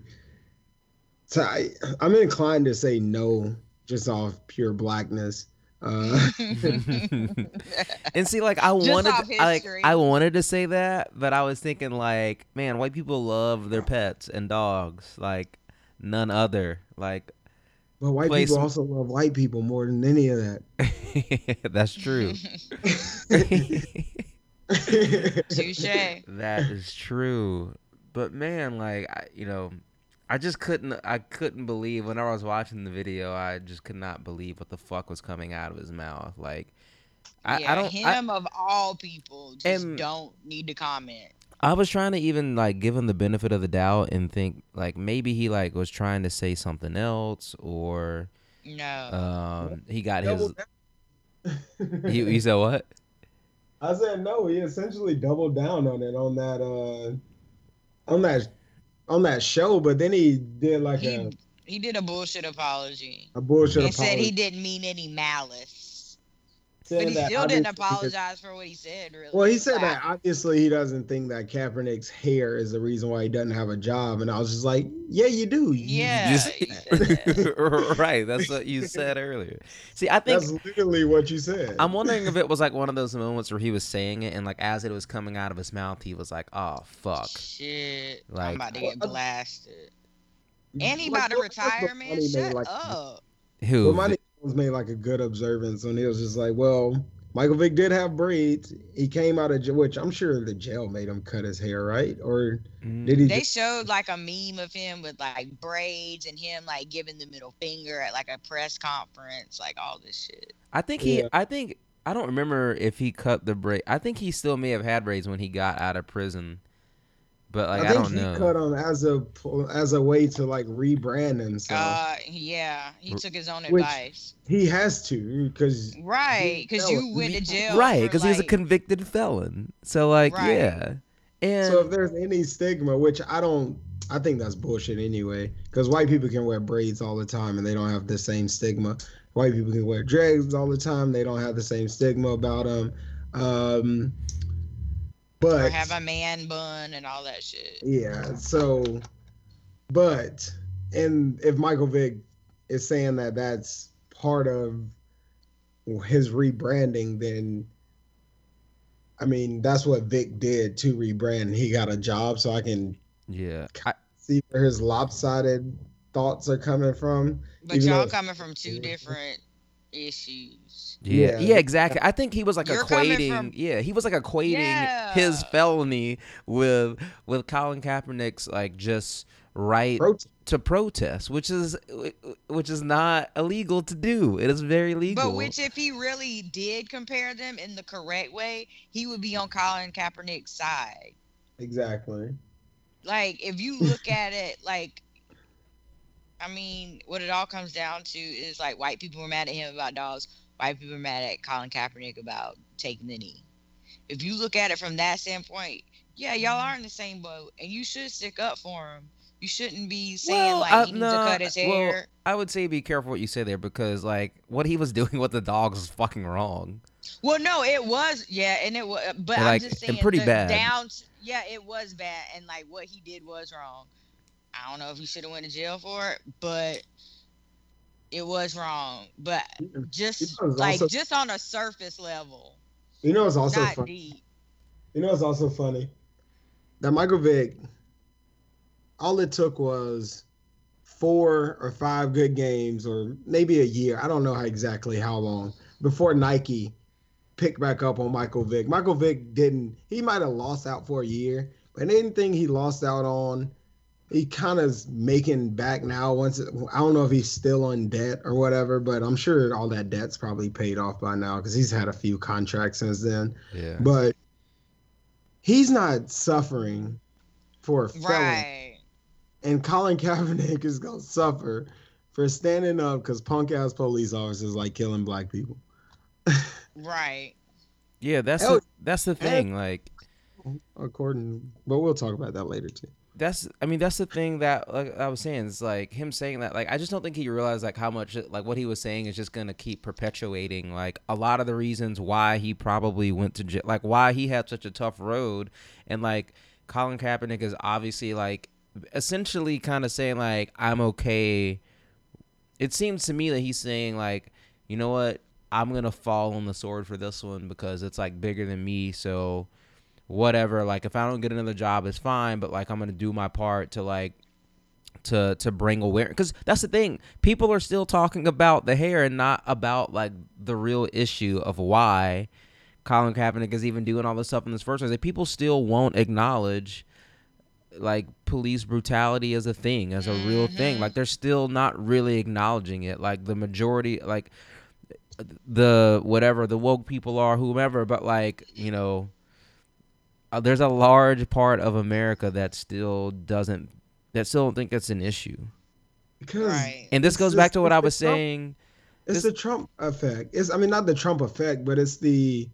so I, I'm inclined to say no just off pure blackness. Uh and see, like I Just wanted, off like. I wanted to say that, but I was thinking like, man, white people love their pets and dogs, like none other. Like But white Place- people also love white people more than any of that. that's true. Touche. That is true. But man, like I, you know, I just couldn't I couldn't believe whenever I was watching the video, I just could not believe what the fuck was coming out of his mouth. Like I, yeah, I don't I, him of all people just And- don't need to comment. I was trying to even like give him the benefit of the doubt and think like maybe he like was trying to say something else or No. um he got his Double down. he, he said what? I said no. He essentially doubled down on it on that uh on that on that show, but then he did like a, he he did a bullshit apology. a bullshit and said he didn't mean any malice. Saying But he still didn't apologize for what he said, really. Well, he said Like, that obviously he doesn't think that Kaepernick's hair is the reason why he doesn't have a job, and I was just like, yeah, you do. Yeah, Just- he said that. right, that's what you said earlier. See, I think that's literally what you said. I'm wondering if it was like one of those moments where he was saying it and like as it was coming out of his mouth, he was like, "Oh fuck." Shit, Like- I'm about to get blasted. Uh, and he Like, about to retire, man. Shut like- up. Who? Well, Monty Jones made like a good observance when he was just like, well, Michael Vick did have braids. He came out of jail, which I'm sure the jail made him cut his hair, right? Or Mm, did he? They just- showed like a meme of him with like braids and him like giving the middle finger at like a press conference, like all this shit. I think he. Yeah. I think I don't remember if he cut the braid. I think he still may have had braids when he got out of prison, but like I, think don't he know. cut them as a as a way to like rebrand himself. Uh, yeah, he took his own Which- advice. he has to because Right, because you went to jail. right, for, because he's a convicted felon. So like, Right. yeah, and so if there's any stigma, which I don't, I think that's bullshit anyway. Because white people can wear braids all the time and they don't have the same stigma. white people can wear dreads all the time. They don't have the same stigma about them. Um, but or have a man bun and all that shit. Yeah. So, but and if Michael Vick is saying that that's part of his rebranding, then I mean that's what Vick did to rebrand. He got a job, so I can yeah I, see where his lopsided thoughts are coming from. But y'all coming from two different issues. Yeah, yeah, yeah, exactly. I think he was like You're equating. From, yeah, he was like equating yeah. his felony with with Colin Kaepernick's like just right protest. to protest, which is which is not illegal to do. It is very legal. But which, if he really did compare them in the correct way, he would be on Colin Kaepernick's side. Exactly. Like if you look at it, like I mean, what it all comes down to is like white people were mad at him about dogs. White people are mad at Colin Kaepernick about taking the knee. If you look at it from that standpoint, yeah, y'all mm-hmm. are in the same boat, and you should stick up for him. You shouldn't be saying well, like I, he needs no, to cut his hair. Well, I would say be careful what you say there because like what he was doing with the dogs is fucking wrong. Well, no, it was yeah, and it was, but like, I'm just saying, pretty bad. Down, yeah, it was bad, and like what he did was wrong. I don't know if he should have went to jail for it, but it was wrong. But just like also, just on a surface level. You know it's also funny. Deep. You know it's also funny. That Michael Vick, all it took was four or five good games or maybe a year. I don't know how exactly how long before Nike picked back up on Michael Vick. Michael Vick didn't he might have lost out for a year, but anything he lost out on he kind of making back now. Once it, I don't know if he's still on debt or whatever, but I'm sure all that debt's probably paid off by now because he's had a few contracts since then. Yeah. But he's not suffering for a felony. Right. And Colin Kaepernick is gonna suffer for standing up because punk ass police officers like killing black people. right. Yeah, that's the, that's the thing. like, according, but we'll talk about that later too that's I mean that's the thing that like I was saying is like him saying that like I just don't think he realized like how much like what he was saying is just gonna keep perpetuating like a lot of the reasons why he probably went to jail like why he had such a tough road and like Colin Kaepernick is obviously like essentially kind of saying like I'm okay. It seems to me that he's saying like you know what I'm gonna fall on the sword for this one because it's like bigger than me so whatever like if i don't get another job it's fine but like i'm gonna do my part to like to to bring awareness because that's the thing people are still talking about the hair and not about like the real issue of why colin kaepernick is even doing all this stuff in this first place. Like, people still won't acknowledge like police brutality as a thing as a real mm-hmm. thing. Like they're still not really acknowledging it. Like the majority like the whatever the woke people are whomever but like you know uh, there's a large part of America that still doesn't that still don't think it's an issue. Because right. and this goes back to what I was Trump, saying. It's this, the Trump effect. It's I mean not the Trump effect, but it's the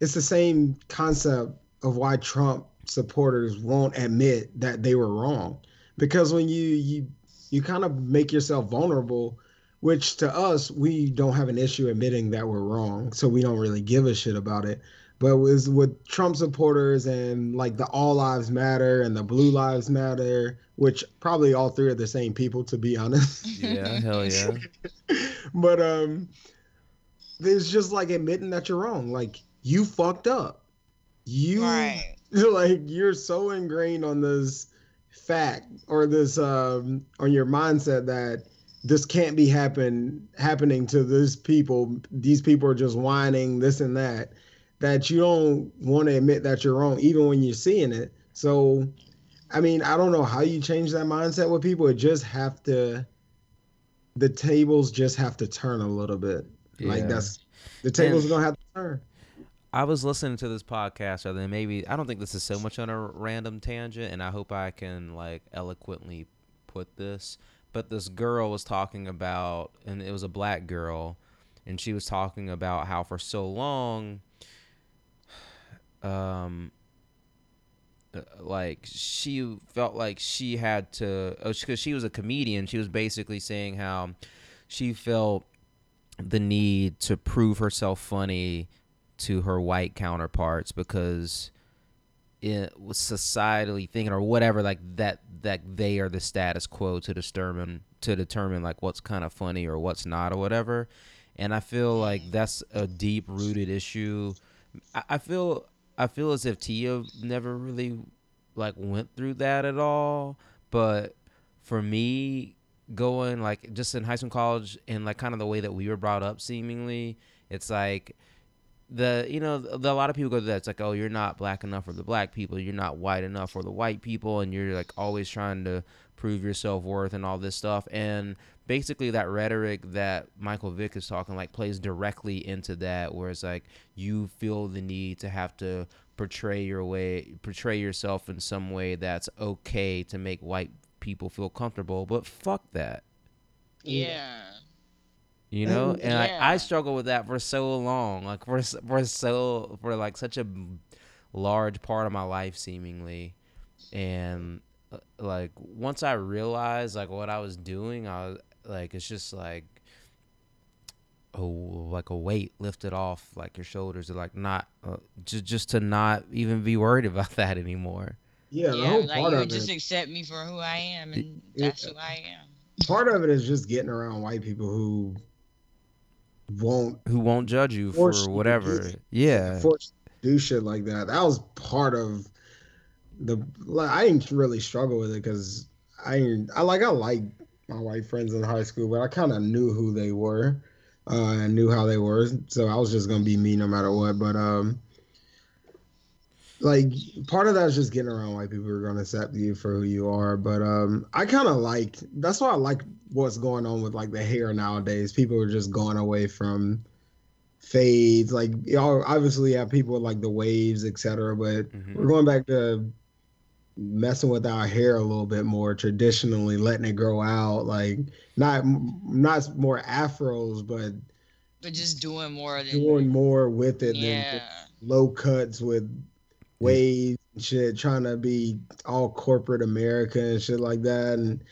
it's the same concept of why Trump supporters won't admit that they were wrong. Because when you you you kind of make yourself vulnerable, which to us we don't have an issue admitting that we're wrong, so we don't really give a shit about it. But was with Trump supporters and like the All Lives Matter and the Blue Lives Matter, which probably all three are the same people to be honest. Yeah, hell yeah. but um it's just like admitting that you're wrong. Like you fucked up. You right. like you're so ingrained on this fact or this um on your mindset that this can't be happen happening to these people. These people are just whining this and that that you don't want to admit that you're wrong, even when you're seeing it. So, I mean, I don't know how you change that mindset with people. It just have to, the tables just have to turn a little bit. Yeah. Like that's the tables and, are gonna have to turn. I was listening to this podcast, then maybe I don't think this is so much on a random tangent, and I hope I can like eloquently put this. But this girl was talking about, and it was a black girl, and she was talking about how for so long um uh, like she felt like she had to because oh, she was a comedian she was basically saying how she felt the need to prove herself funny to her white counterparts because it was societally thinking or whatever like that that they are the status quo to determine to determine like what's kind of funny or what's not or whatever. And i feel like that's a deep rooted issue. I, I feel i feel as if tia never really like went through that at all but for me going like just in high school college and like kind of the way that we were brought up seemingly it's like the you know the, a lot of people go to that. It's like oh you're not black enough for the black people. You're not white enough for the white people and you're like always trying to prove your self-worth and all this stuff. And basically that rhetoric that michael vick is talking like plays directly into that where it's like you feel the need to have to portray your way portray yourself in some way that's okay to make white people feel comfortable but fuck that Yeah. you know and like, I yeah. struggle with that for so long like for for so for like such a large part of my life seemingly and uh, like once i realized like what i was doing i was like it's just like oh like a weight lifted off like your shoulders to like not uh, just just to not even be worried about that anymore Yeah, the yeah, whole like part you of just it, accept me for who I am, and Yeah. that's who I am. part of it is just getting around white people who won't who won't judge you for Force you to whatever do- yeah force do shit like that. That was part of the. Like, I didn't really struggle with it because I I like I like my white friends in high school, but I kind of knew who they were uh, and knew how they were, so I was just gonna be me no matter what. But um, like part of that is just getting around white people who are gonna accept you for who you are. But um, I kind of like that's why I like what's going on with like the hair nowadays. People are just going away from fades. Like y'all obviously have people with like the waves, etc. But Mhm. we're going back to messing with our hair a little bit more traditionally, letting it grow out. Like not not more afros, but But just doing more than doing more with it than yeah. just low cuts with waves and shit, trying to be all corporate America and shit like that. And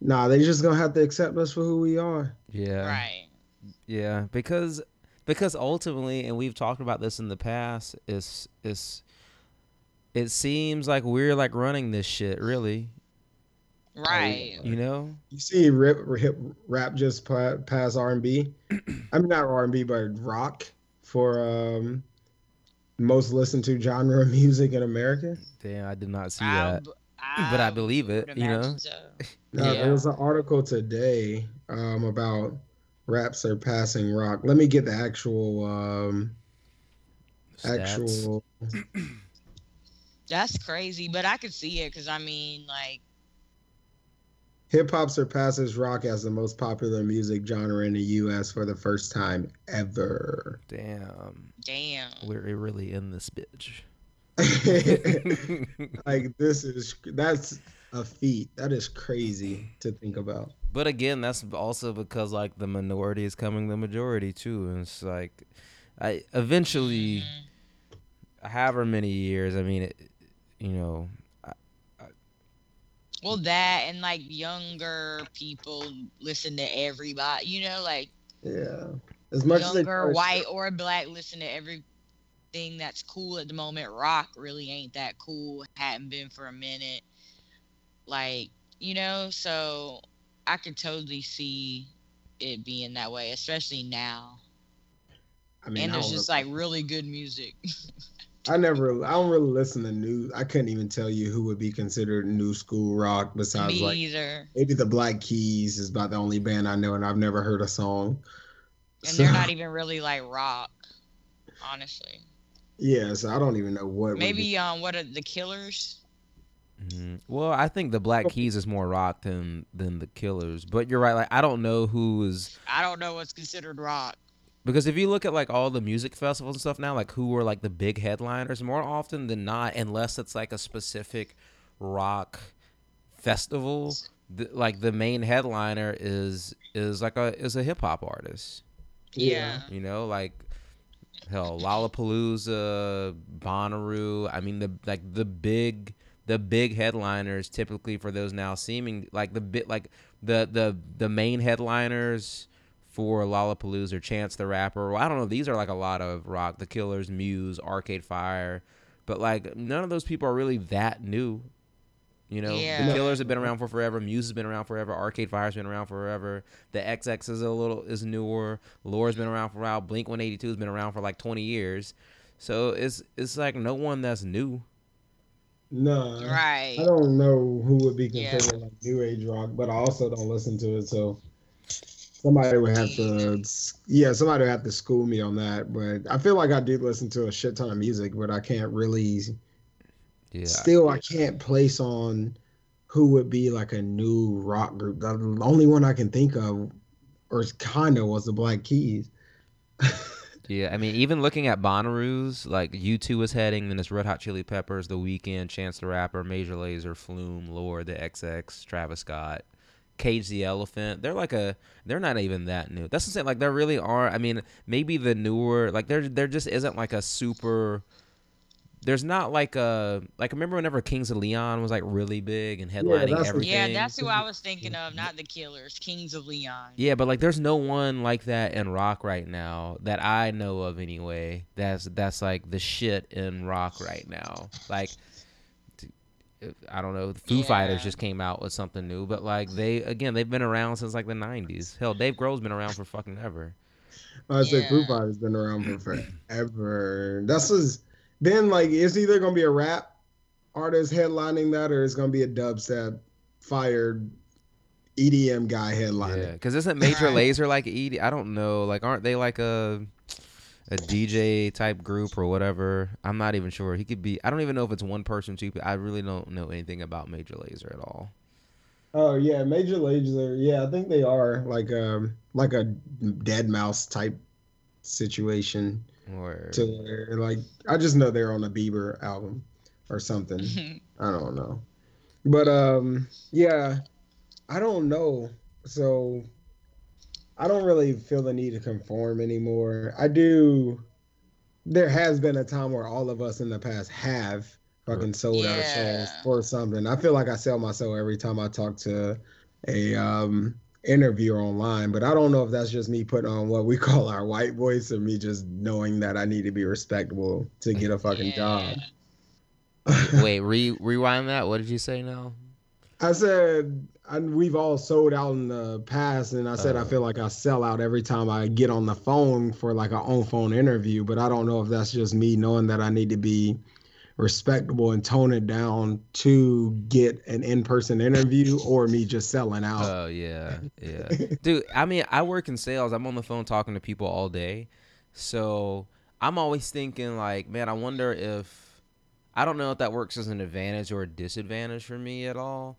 nah, they just gonna have to accept us for who we are. yeah Right. Yeah, because because ultimately, and we've talked about this in the past, is is it seems like we're like running this shit, really. Right. You know? You see, rip, hip rap just pa- pass R and B. I mean, not R and B, but rock for um most listened to genre of music in America. Damn, I did not see I that. b- But I believe it, you know? so. Uh, Yeah. There was an article today um, about rap surpassing rock. Let me get the actual um, Stats. actual. That's crazy, but I could see it because I mean, like, Hip hop surpasses rock as the most popular music genre in the U.S. for the first time ever. Damn, damn. we're really in this bitch. like this is that's a feat. That is crazy to think about. But again, that's also because like the minority is coming the majority too, and it's like, I eventually, Mm. however many years, I mean, it, you know, Well, that and like younger people listen to everybody, you know, like Yeah, as much as they younger try white or black listen to everything that's cool at the moment. Rock really ain't that cool. Hadn't been for a minute. Like, you know, so I could totally see it being that way, especially now. I mean, and I there's just like really good music. I never, I don't really listen to new. I couldn't even tell you who would be considered new school rock besides Me like either. maybe the Black Keys is about the only band I know, and I've never heard a song. And they're not even really like rock, honestly. Yeah, so I don't even know what. would be- Maybe um, what are the Killers? Mhm. Well, I think the Black Keys is more rock than than the Killers. But you're right. Like I don't know who is I don't know what's considered rock. Because if you look at like all the music festivals and stuff now, like who are like the big headliners, more often than not, unless it's like a specific rock festival, the, like the main headliner is is like a is a hip hop artist. Yeah. You know, like hell, Lollapalooza, Bonnaroo. I mean, the like the big the big headliners typically for those now seeming like the bit like the the the main headliners for Lollapalooza, Chance the Rapper. Well, I don't know. These are like a lot of rock. The Killers, Muse, Arcade Fire, but like none of those people are really that new. You know, Yeah. the Killers have been around for forever. Muse has been around forever. Arcade Fire's been around forever. The XX is a little is newer. Lorde's been around for a while. Blink One Eighty Two has been around for like twenty years. So it's it's like no one that's new. No, right. I don't know who would be Yeah. considered like new age rock, but I also don't listen to it, so somebody would have to, yeah, somebody would have to school me on that. But I feel like I do listen to a shit ton of music, but I can't really. Yeah. Still, I can't place on who would be like a new rock group. The only one I can think of, or kind of, was the Black Keys. Yeah, I mean, even looking at Bonnaroo's, like U2 is heading, then it's Red Hot Chili Peppers, The Weeknd, Chance the Rapper, Major Lazer, Flume, Lorde, The XX, Travis Scott, Cage the Elephant. They're like a, they're not even that new. That's the same. Like there really are. I mean, maybe the newer, like there, there just isn't like a super. There's not like a like remember whenever Kings of Leon was like really big and headlining that's what- everything. yeah, that's who I was thinking of, not the Killers, Kings of Leon. Yeah, but like there's no one like that in rock right now that I know of anyway. That's that's like the shit in rock right now. Like t- I don't know, Foo Fighters just came out with something new, but like they again, they've been around since like the 90s. Hell, Dave Grohl's been around for fucking ever. I say Foo Fighters been around for forever. That's just then like it's either gonna be a rap artist headlining that or it's gonna be a dubstep fired EDM guy Yeah, headlining. cuz isn't Major Right. Lazer like ED? I don't know. Like aren't they like a a DJ type group or whatever? I'm not even sure. He could be I don't even know if it's one person, two. I really don't know anything about Major Lazer at all. Oh yeah, Major Lazer. Yeah, I think they are like um like a deadmau5 type situation Or to like I just know they're on a Bieber album or something. I don't know. But um yeah, I don't know. So I don't really feel the need to conform anymore. I do there has been a time where all of us in the past have fucking sold our souls for something. I feel like I sell my soul every time I talk to a um interviewer online, but I don't know if that's just me putting on what we call our white voice or me just knowing that I need to be respectable to get a fucking job. Wait, re- rewind that. What did you say now? I said I, we've all sold out in the past, and I said I Oh. feel like I sell out every time I get on the phone for like an on-phone interview. But I don't know if that's just me knowing that I need to be respectable and tone it down to get an in-person interview, or me just selling out. Oh yeah, yeah, dude. I mean, I work in sales. I'm on the phone talking to people all day, so I'm always thinking like, man, I wonder if I don't know if that works as an advantage or a disadvantage for me at all.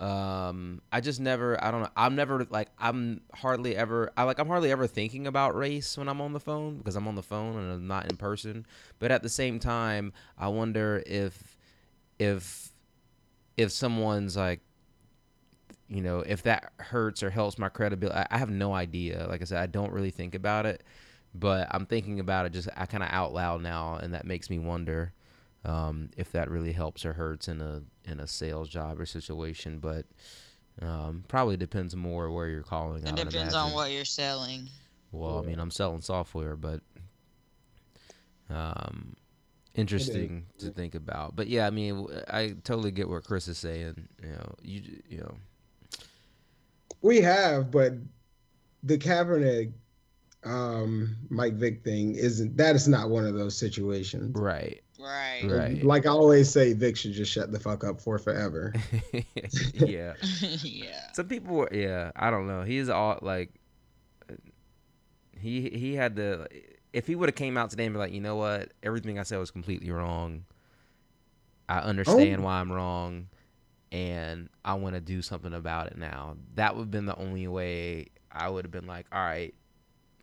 Um, I just never, I don't know. I'm never like, I'm hardly ever, I like, I'm hardly ever thinking about race when I'm on the phone because I'm on the phone and I'm not in person. But at the same time, I wonder if, if, if someone's like, you know, if that hurts or helps my credibility, I, I have no idea. Like I said, I don't really think about it, but I'm thinking about it just I kind of out loud now, and that makes me wonder um, if that really helps or hurts in a in a sales job or situation. But um, probably depends more where you're calling. It would depends on what you're selling. Well, I mean, I'm selling software, but um, interesting to think about. But yeah, I mean, I totally get what Chris is saying. You know, you you know, We have, but the Kaepernick, um, Mike Vick thing isn't. That is not one of those situations. right, Right. right. Like I always say, Vic should just shut the fuck up for forever. yeah. yeah. Some people were, yeah, I don't know. He's all like, he he had to. If he would have came out today and be like, you know what, everything I said was completely wrong. I understand Oh. why I'm wrong, and I want to do something about it now. That would have been the only way I would have been like, all right,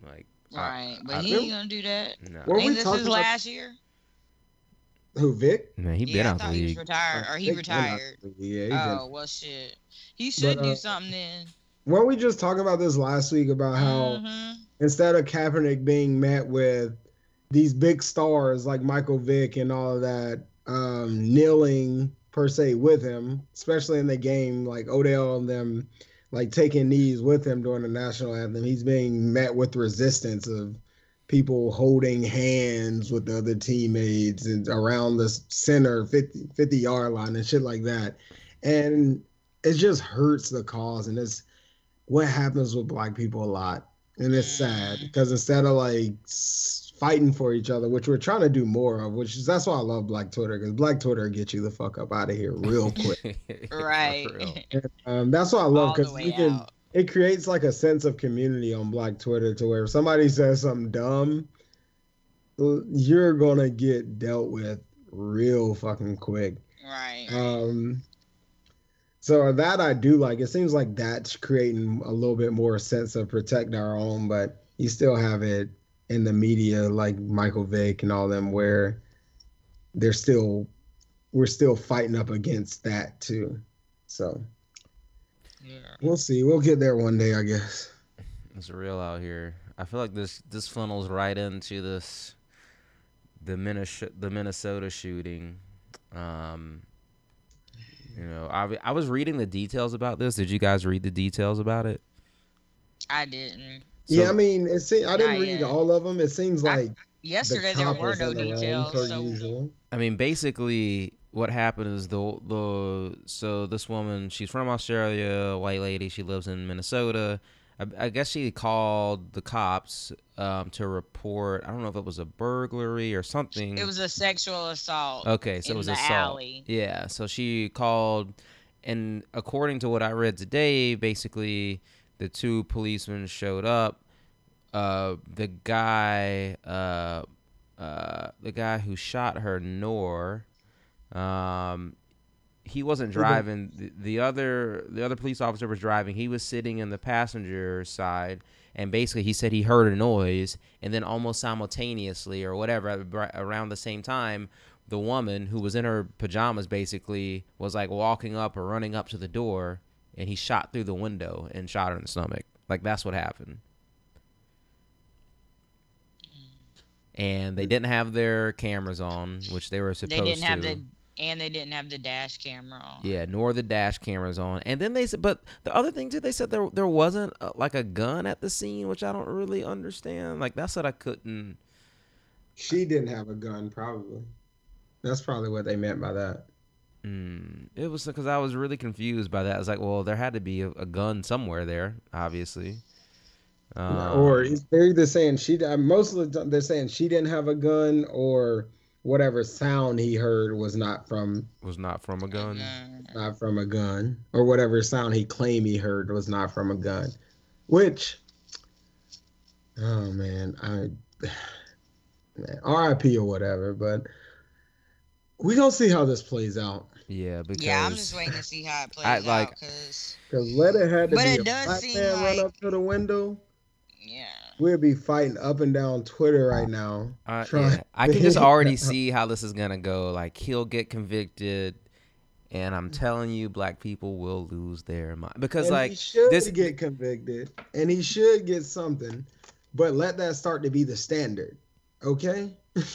like, I- Right. But I he ain't gonna do that. no, Well, we Ain't this is his about- last year? Who Vic? man, he been yeah, I out the thought he was retired, or he Vic retired. Yeah, he been- Oh well, shit. He should But, do uh, something then. Weren't we just talking about this last week about how Mhm. instead of Kaepernick being met with these big stars like Michael Vick and all of that, um, kneeling per se with him, especially in the game, like Odell and them like taking knees with him during the national anthem, he's being met with resistance of people holding hands with the other teammates and around the center 50, 50 yard line and shit like that. And it just hurts the cause. And it's what happens with black people a lot. And it's sad because instead of like fighting for each other, which we're trying to do more of, which is that's why I love Black Twitter because Black Twitter get you the fuck up out of here real quick. right. um, that's what I love because you can. It creates like a sense of community on Black Twitter to where if somebody says something dumb, you're gonna get dealt with real fucking quick. Right. Um. So that I do like. It seems like that's creating a little bit more sense of protect our own, but you still have it in the media like Michael Vick and all them where they're still we're still fighting up against that too. So yeah. we'll see. We'll get there one day, I guess. It's real out here. I feel like this this funnels right into this the Minnesota the Minnesota shooting. Um, you know, I I was reading the details about this. Did you guys read the details about it? I didn't. So, yeah, I mean, it seems I didn't read yet. all of them. It seems like I, yesterday the there were no details. So. I mean, basically, what happened is the the so this woman, she's from Australia, white lady. She lives in Minnesota. I, I guess she called the cops um, to report. I don't know if it was a burglary or something. It was a sexual assault. Okay, so it was assault. Alley. Yeah, so she called, and according to what I read today, basically the two policemen showed up. Uh, the guy, uh, uh, the guy who shot her, Noor, um, he wasn't driving. The, the other, the other police officer was driving. He was sitting in the passenger side, and basically he said he heard a noise, and then almost simultaneously or whatever, around the same time, the woman who was in her pajamas basically was like walking up or running up to the door and he shot through the window and shot her in the stomach. Like that's what happened. And they didn't have their cameras on, which they were supposed to. They didn't have the and they didn't have the dash camera on. Yeah, nor the dash cameras on. And then they said, but the other thing too, they said there there wasn't a, like a gun at the scene, which I don't really understand. Like that's what I couldn't. She didn't have a gun, probably. That's probably what they meant by that. Mm, it was because I was really confused by that. I was like, well, there had to be a, a gun somewhere there, obviously. Um, or they're either saying she, uh, most of the time they're saying she didn't have a gun, or whatever sound he heard was not from was not from a gun, mm-hmm. not from a gun, or whatever sound he claimed he heard was not from a gun. Which, oh man, I, man, R.I.P. or whatever, but we gonna see how this plays out. Yeah, because yeah, I'm just waiting to see how it plays I, like, out. Cause, cause let it had to but be it a does black man like, run up to the window. Yeah, we'll be fighting up and down Twitter right now. Uh, yeah. I can just already see how this is gonna go. Like he'll get convicted. And I'm telling you, black people will lose their mind because, and like, he should this get convicted, and he should get something, but let that start to be the standard, okay?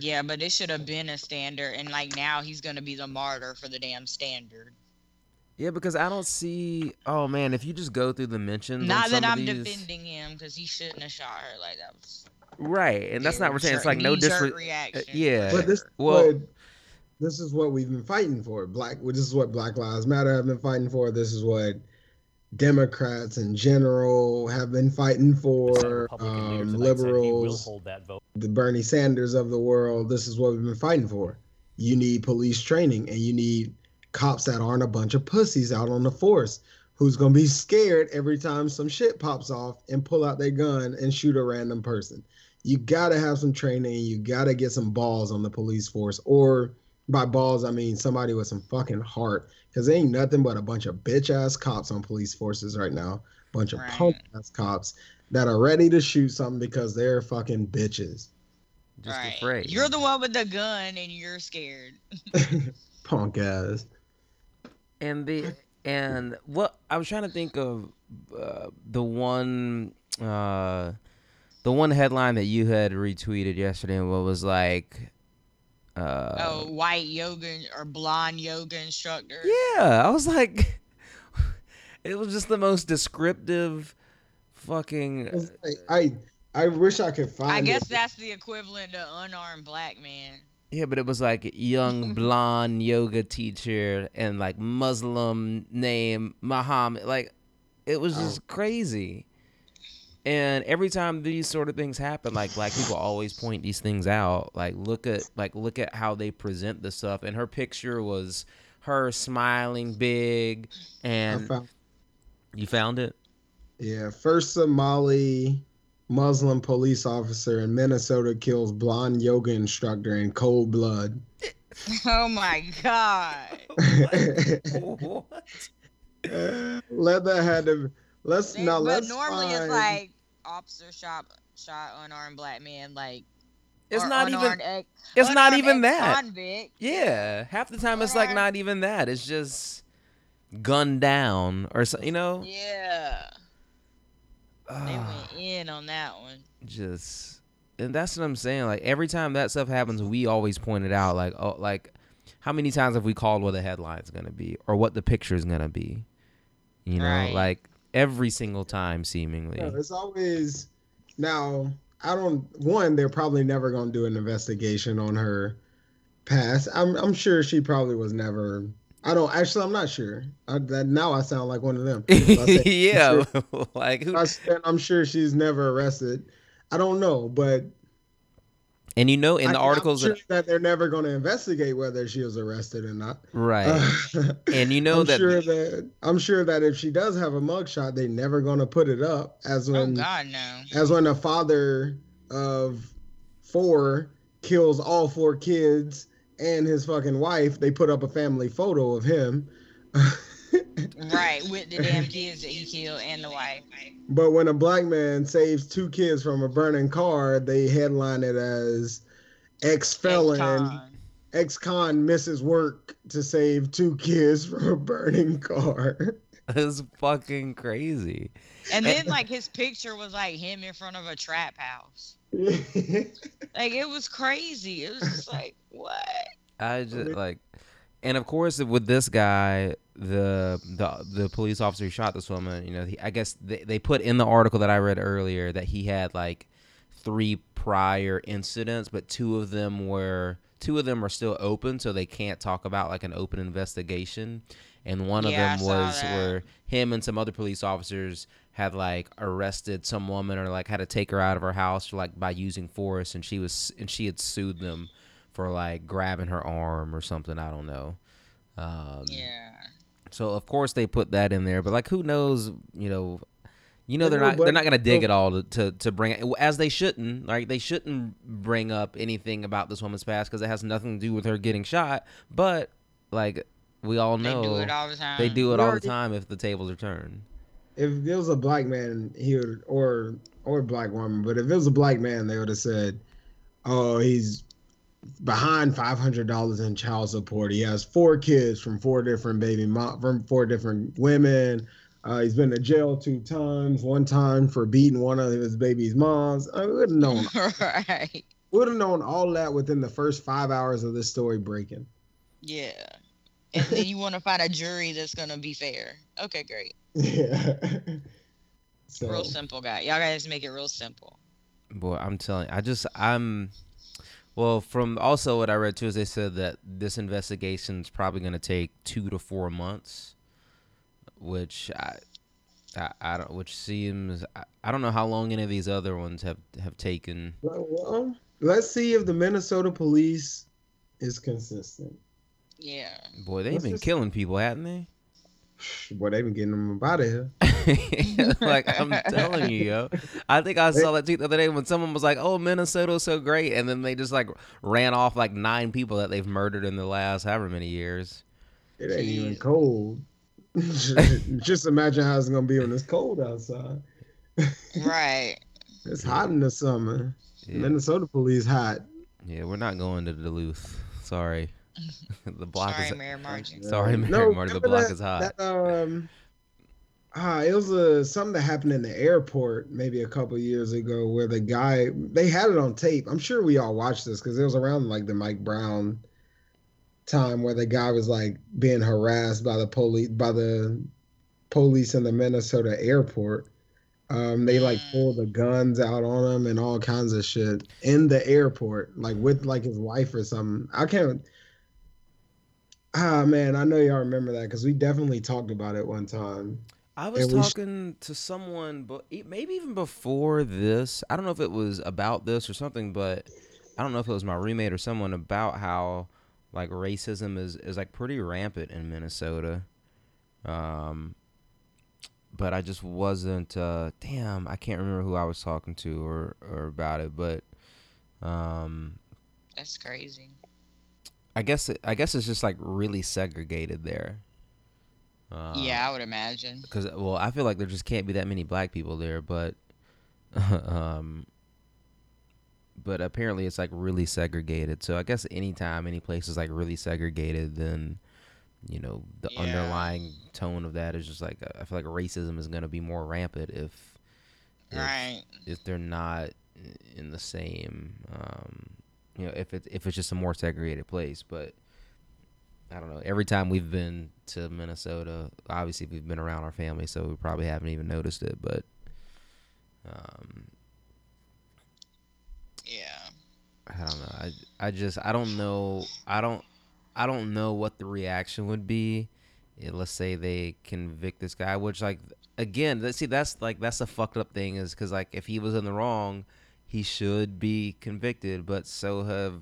Yeah, but it should have been a standard, and like now he's gonna be the martyr for the damn standard. Yeah, because I don't see. Oh man, if you just go through the mentions. Not that I'm these... defending him, because he shouldn't have shot her like that. Was... Right, and that's not what we're saying. It's like no disrespect. Uh, yeah, but this well. What, this is what we've been fighting for. Black. This is what Black Lives Matter have been fighting for. This is what Democrats in general have been fighting for um, liberals, the Bernie Sanders of the world. This is what we've been fighting for. You need police training and you need cops that aren't a bunch of pussies out on the force who's going to be scared every time some shit pops off and pull out their gun and shoot a random person. You got to have some training. You got to get some balls on the police force. Or by balls, I mean somebody with some fucking heart because ain't nothing but a bunch of bitch ass cops on police forces right now. Bunch of right. punk ass cops that are ready to shoot something because they're fucking bitches. Just right. afraid. You're the one with the gun and you're scared. punk ass. And the and what I was trying to think of uh, the one uh, the one headline that you had retweeted yesterday and what was like uh, oh, white yoga or blonde yoga instructor. Yeah, I was like, it was just the most descriptive fucking It's I I wish I could find. I guess it. that's the equivalent to unarmed black man. Yeah, but it was like young blonde yoga teacher and like Muslim name Muhammad. Like it was just oh. crazy. And every time these sort of things happen, like black people always point these things out. Like look at like look at how they present the stuff. And her picture was her smiling big and found, you found it? yeah, first Somali Muslim police officer in Minnesota kills blonde yoga instructor in cold blood. Oh my god. what? Let that had to. Let's They- now but let's normally find, it's like officer shot shot unarmed black man like It's or not even ex- it's not even that. ex-convict. Yeah, half the time it's like not even that. It's just gunned down or so, you know. Yeah. They Ah, went in on that one. just and that's what I'm saying. Like every time that stuff happens, we always point it out. Like oh, like how many times have we called what the headline's gonna be or what the picture's gonna be? You know, Right. like every single time, seemingly. No, it's always now. I don't. One, they're probably never going to do an investigation on her past. I'm. I'm sure she probably was never. I don't actually. I'm not sure. I, that now I sound like one of them. If I say- yeah, like who? I said I'm sure she's never arrested. I don't know, but And you know, in I- the I'm articles, sure that, that they're never going to investigate whether she was arrested or not. right? Uh, and you know I'm that sure that I'm sure that if she does have a mugshot, they're never going to put it up as when, Oh when god no. as when a father of four kills all four kids and his fucking wife. They put up a family photo of him. Right, with the damn kids that he killed and the wife. But when a black man saves two kids from a burning car, they headline it as ex felon, Ex-con. misses work to save two kids from a burning car. is fucking crazy. And then like his picture was like him in front of a trap house. Like it was crazy. It was just like what? I just like, and of course with this guy, the the the police officer who shot this woman, you know, he, I guess they, they put in the article that I read earlier that he had like three prior incidents, but two of them were two of them are still open, so they can't talk about like an open investigation. And one Yeah, of them was that. where him and some other police officers had like arrested some woman or like had to take her out of her house like by using force, and she was and she had sued them for like grabbing her arm or something. I don't know. Um, Yeah. So of course they put that in there, but like who knows? You know, you know they're not they're not gonna dig at all to, to to bring it as they shouldn't. Like they shouldn't bring up anything about this woman's past because it has nothing to do with her getting shot. But like we all know, They know do it all the time. they do it all the time if the tables are turned. if it was a black man, he would or or a black woman, but if it was a black man, they would have said, "Oh, he's behind five hundred dollars in child support. He has four kids from four different baby mom from four different women. Uh, he's been to jail two times. One time for beating one of his baby's moms. I would have known. right. Would have known all that within the first five hours of this story breaking. Yeah. And then you want to find a jury that's gonna be fair. Okay, great. Yeah. so Real simple, guy. Y'all guys make it real simple. Boy, I'm telling. I just I'm. Well, from also what I read too is they said that this investigation is probably going to take two to four months, which I, I, I don't. Which seems I, I don't know how long any of these other ones have have taken. well, let's see if the Minnesota police is consistent. Yeah. Boy, they've Let's been just- killing people, haven't they? Boy, they've been getting them out of here. like I'm telling you, yo. I think I saw that tweet the other day when someone was like, "Oh, Minnesota's so great," and then they just like ran off like nine people that they've murdered in the last however many years. It ain't even cold. Just imagine how it's gonna be when it's cold outside. Right. It's hot in the summer. Yeah. Minnesota police hot. Yeah, we're not going to Duluth. Sorry. the block Sorry, is Mayor Martin. Sorry, Mary Martin, the block that- is hot. That, um, ah, it was a something that happened in the airport maybe a couple years ago where the guy they had it on tape. I'm sure we all watched this because it was around like the Mike Brown time where the guy was like being harassed by the police by the police in the Minnesota airport. Um, they like pulled the guns out on him and all kinds of shit in the airport, like with like his wife or something. I can't. Ah man, I know y'all remember that because we definitely talked about it one time. I was And we sh- talking to someone, but e- maybe even before this. I don't know if it was about this or something, but I don't know if it was my roommate or someone about how like racism is is like pretty rampant in Minnesota. Um, but I just wasn't. Uh, damn, I can't remember who I was talking to or or about it, but um, That's crazy. I guess it, I guess it's just like really segregated there. Uh, yeah, I would imagine. because well i feel like there just can't be that many black people there but um but apparently it's like really segregated so i guess anytime any place is like really segregated then you know the Yeah. underlying tone of that is just like i feel like racism is going to be more rampant if if, Right. if they're not in the same um you know if it's if it's just a more segregated place but I don't know. Every time we've been to Minnesota, obviously we've been around our family, so we probably haven't even noticed it. But um, Yeah. I don't know. I I just I don't know. I don't I don't know what the reaction would be. eh, let's say they convict this guy, which like again, let's see that's like that's a fucked up thing is because like if he was in the wrong, he should be convicted, but so have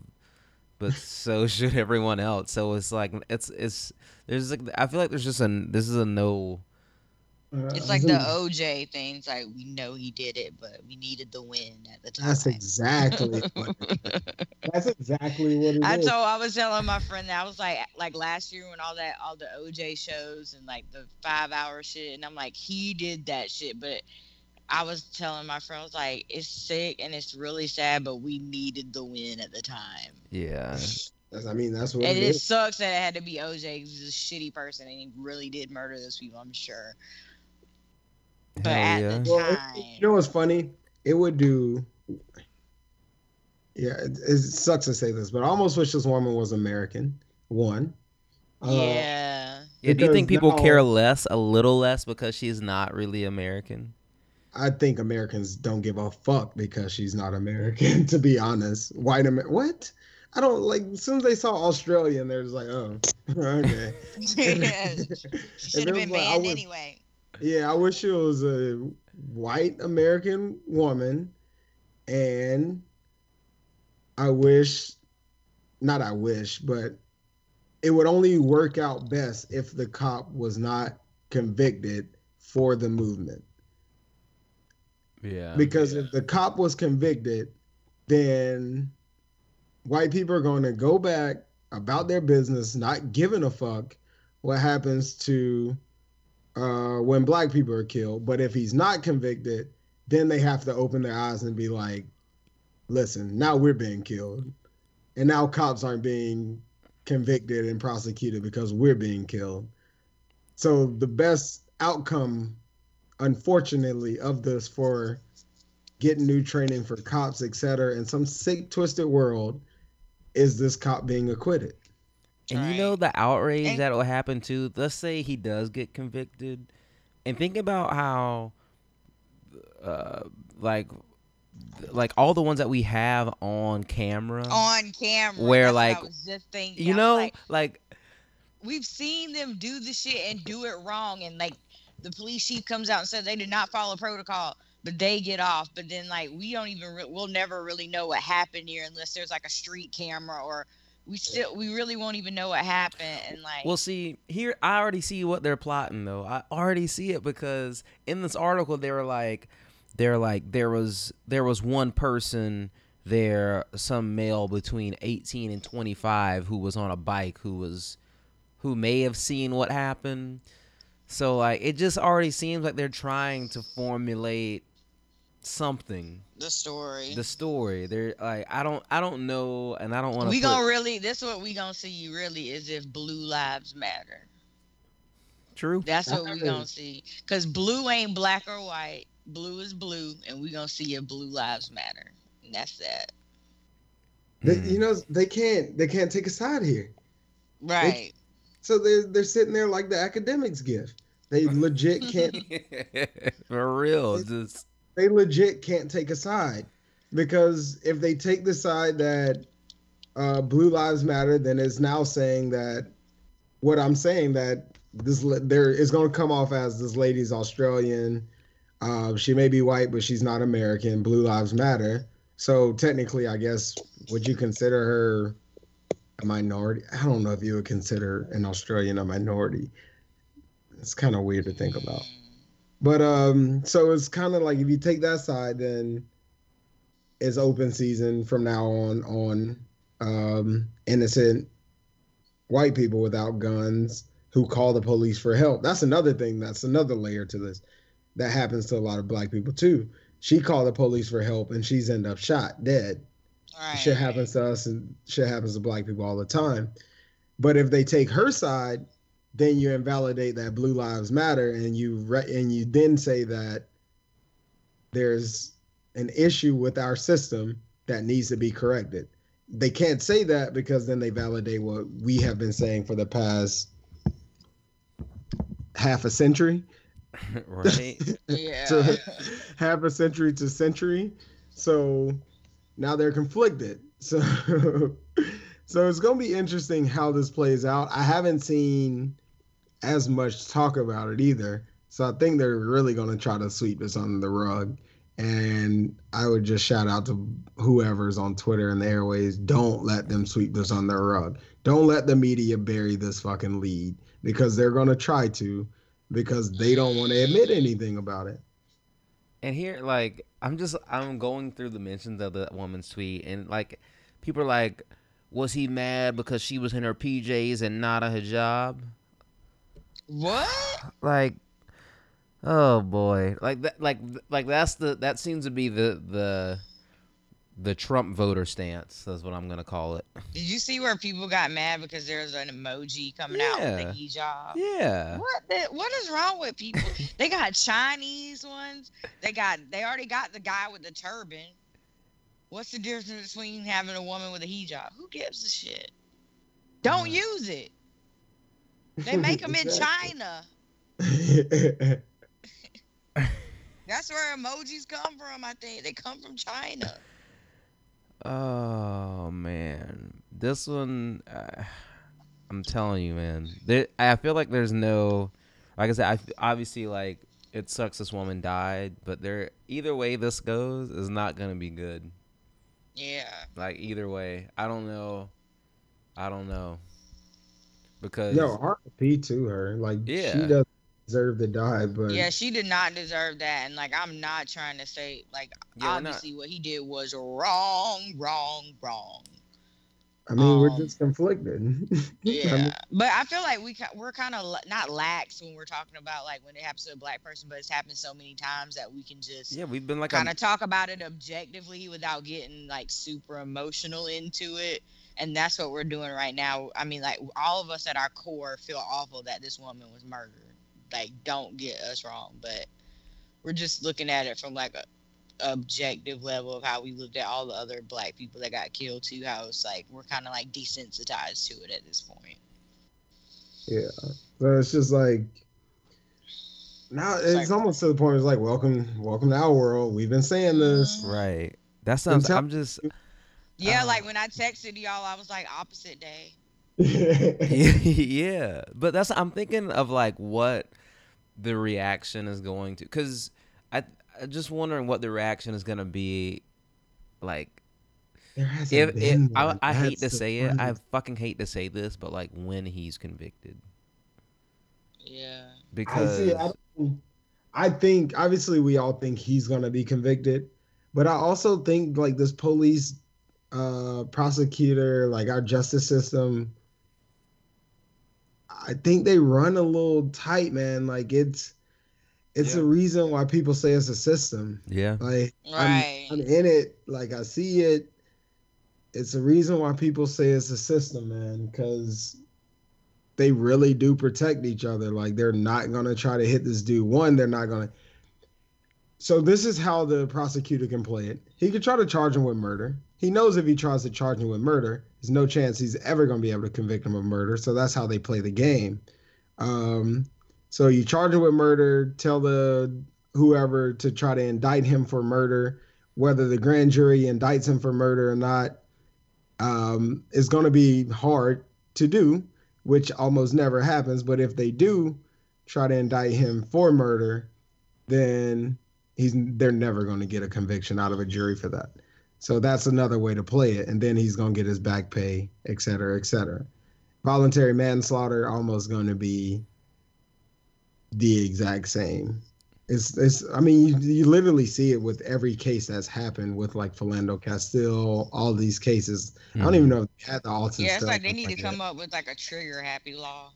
but so should everyone else. So it's like it's it's there's like I feel like there's just a this is a no. Uh, It's like the OJ thing. It's like we know he did it, but we needed the win at the time. That's exactly. that's exactly what it I is. told I was telling my friend that I was like like last year when all that all the OJ shows and like the five hour shit and I'm like he did that shit but I was telling my friends like it's sick and it's really sad but we needed the win at the time Yeah, That's- I mean, that's what and it it is. sucks that it had to be OJ, he's a shitty person and he really did murder those people I'm sure but Hell at yeah. the Well, it- time you know what's funny? It would do. Yeah, it, it sucks to say this, but I almost wish this woman was American. One. Uh, yeah Yeah, do you think people now- care less, a little less, because she's not really American? I think Americans don't give a fuck because she's not American. To be honest, white Amer. What? I don't like. As soon as they saw Australian, they're just like, oh, okay. yeah should have been like, banned anyway Yeah, I wish it was a white American woman, and I wish, not I wish, but it would only work out best if the cop was not convicted for the movement. Yeah. Because if the cop was convicted, then white people are going to go back about their business, not giving a fuck what happens to uh, when black people are killed. But if he's not convicted, then they have to open their eyes and be like, listen, now we're being killed. And now cops aren't being convicted and prosecuted because we're being killed. So the best outcome unfortunately of this for getting new training for cops et cetera in some sick twisted world is this cop being acquitted And you know the outrage And- that will happen too. Let's say he does get convicted, and think about how, uh, like, like all the ones that we have on camera, on camera. Where, That's what I like, was just thinking. you know, like, like we've seen them do the shit and do it wrong, and like the police chief comes out and says they did not follow protocol, but they get off. But then like we don't even re- we'll never really know what happened here unless there's like a street camera or we still we really won't even know what happened. And like Well, see, here I already see what they're plotting though. I already see it because in this article they were like they're like there was there was one person there some male between 18 and 25 who was on a bike who was who may have seen what happened. So like it just already seems like they're trying to formulate something the story. the story they're like i don't i don't know and i don't want to we gonna really this what we gonna see really is if blue lives matter. true That's what we Matter. gonna see. Cause blue ain't black or white. Blue is blue, and we gonna see if blue lives matter. And that's that. They- Hmm. you know they can't they can't take a side here Right. So they're they're sitting there like the academics gift They legit can't. For real, just they legit can't take a side because if they take the side that uh, Blue Lives Matter, then it's now saying that what I'm saying that this there is going to come off as this lady's Australian. Uh, she may be white, but she's not American. Blue Lives Matter. So technically, I guess would you consider her a minority? I don't know if you would consider an Australian a minority. It's kind of weird to think about. But um, so it's kind of like if you take that side, then it's open season from now on on um, innocent white people without guns who call the police for help. That's another thing. That's another layer to this. That happens to a lot of black people too. She called the police for help and she's end up shot dead. Right. Shit happens to us and shit happens to black people all the time. But if they take her side, then you invalidate that blue lives matter and you re- and you then say that there's an issue with our system that needs to be corrected. They can't say that because then they validate what we have been saying for the past half a century. right. yeah. half a century to century. So now they're conflicted. So so it's gonna be interesting how this plays out. I haven't seen as much talk about it either. So I think they're really gonna try to sweep this under the rug. And I would just shout out to whoever's on Twitter and the airways. Don't let them sweep this under the rug. Don't let the media bury this fucking lead because they're gonna try to because they don't want to admit anything about it. And here, like, I'm just I'm going through the mentions of the woman's tweet, and like, people are like, "Was he mad because she was in her PJs and not a hijab?" What? Like, oh boy, like that, like like that's the that seems to be the the the Trump voter stance. That's what I'm gonna call it. Did you see where people got mad because there's an emoji coming out with a hijab? Yeah. What the, what is wrong with people? they got Chinese ones. They got they already got the guy with the turban. What's the difference between having a woman with a hijab? Who gives a shit? Don't use it. They make them in China. That's where emojis come from. I think they come from China. Oh man, this one, uh, I'm telling you, man. There, I feel like there's no, like I said, I obviously like it sucks this woman died, but there either way this goes is not gonna be good. Yeah. Like either way, I don't know. I don't know. Because no, RP to her. Like yeah. she does deserve to die, but yeah, she did not deserve that. And like, I'm not trying to say like Yeah, obviously what he did was wrong, wrong, wrong. I mean we're Um, just conflicted. Yeah, I mean, but I feel like we we're kind of not lax when we're talking about like when it happens to a black person, but it's happened so many times that we can just yeah, we've been like kind a, of talk about it objectively without getting like super emotional into it. And that's what we're doing right now. I mean, like all of us at our core feel awful that this woman was murdered. Like, don't get us wrong, but we're just looking at it from like a objective level of how we looked at all the other black people that got killed too. How it's like we're kind of like desensitized to it at this point. yeah. but it's just like now it's like- almost to the point. It's like welcome, welcome to our world. We've been saying this. Mm-hmm. right. That sounds. tell- I'm just. Yeah, Oh. like when I texted y'all, I was like opposite day. yeah, but that's I'm thinking of like what the reaction is going to because I I just wondering what the reaction is gonna be like There hasn't if, if been I. I hate to That's the say it I fucking hate to say this but like when he's convicted Yeah. I because see. I, I think obviously we all think he's gonna be convicted, but I also think like this police, uh, prosecutor, like our justice system. I think they run a little tight, man. Like it's, it's Yeah. a reason why people say it's a system. yeah Like Right. I'm, I'm in it. Like I see it. It's a reason why people say it's a system, man. Because they really do protect each other. Like they're not gonna try to hit this dude. One, they're not gonna. So this is how the prosecutor can play it. He could try to charge him with murder. He knows if he tries to charge him with murder, there's no chance he's ever gonna be able to convict him of murder. So that's how they play the game. Um, So you charge him with murder, tell the whoever to try to indict him for murder, whether the grand jury indicts him for murder or not, um, is going to be hard to do, which almost never happens. But if they do try to indict him for murder, then he's they're never going to get a conviction out of a jury for that. So that's another way to play it, and then he's going to get his back pay, et cetera, et cetera. Voluntary manslaughter almost going to be the exact same. It's, it's I mean, you, you literally see it with every case that's happened with like Philando Castile, all these cases. Mm-hmm. I don't even know if they had the Alton Yeah, it's like they need like to come up with like a trigger happy law.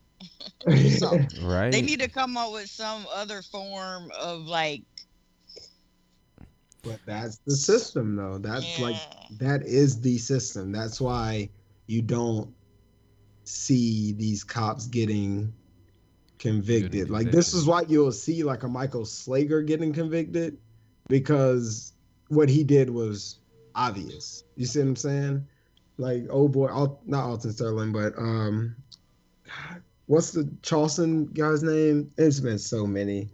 so, right. They need to come up with some other form of like but that's the system though. That's yeah. like that is the system. That's why you don't see these cops getting convicted. Like this is why you'll see like a Michael Slager getting convicted because what he did was obvious. You see what I'm saying? Like oh boy, not Alton Sterling, but um, what's the Charleston guy's name? It's been so many.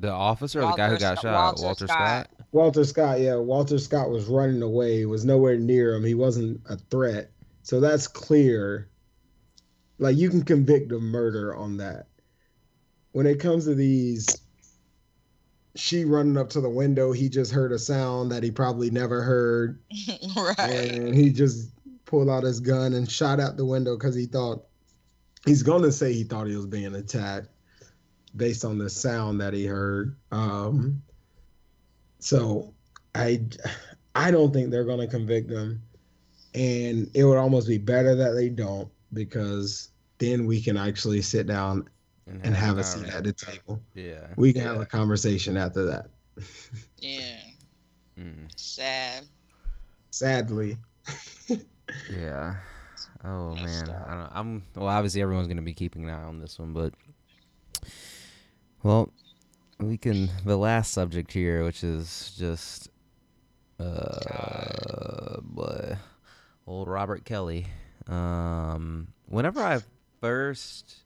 The officer, Walter, the guy who got shot, Walter, Walter Scott. Scott. Walter Scott, yeah, Walter Scott was running away. Was nowhere near him. He wasn't a threat. So that's clear. Like you can convict of murder on that. When it comes to these, she running up to the window, he just heard a sound that he probably never heard, right? And he just pulled out his gun and shot out the window because he thought he's gonna say he thought he was being attacked based on the sound that he heard. Um, so I I don't think they're going to convict him, and it would almost be better that they don't because then we can actually sit down and have, and have a seat at the table. Yeah, we can yeah. have a conversation after that. yeah. Mm. Sad. Sadly. yeah. Oh man, I don't. I'm well. Obviously, everyone's going to be keeping an eye on this one, but well, we can. The last subject here, which is just uh, boy, old Robert Kelly. Um, whenever I first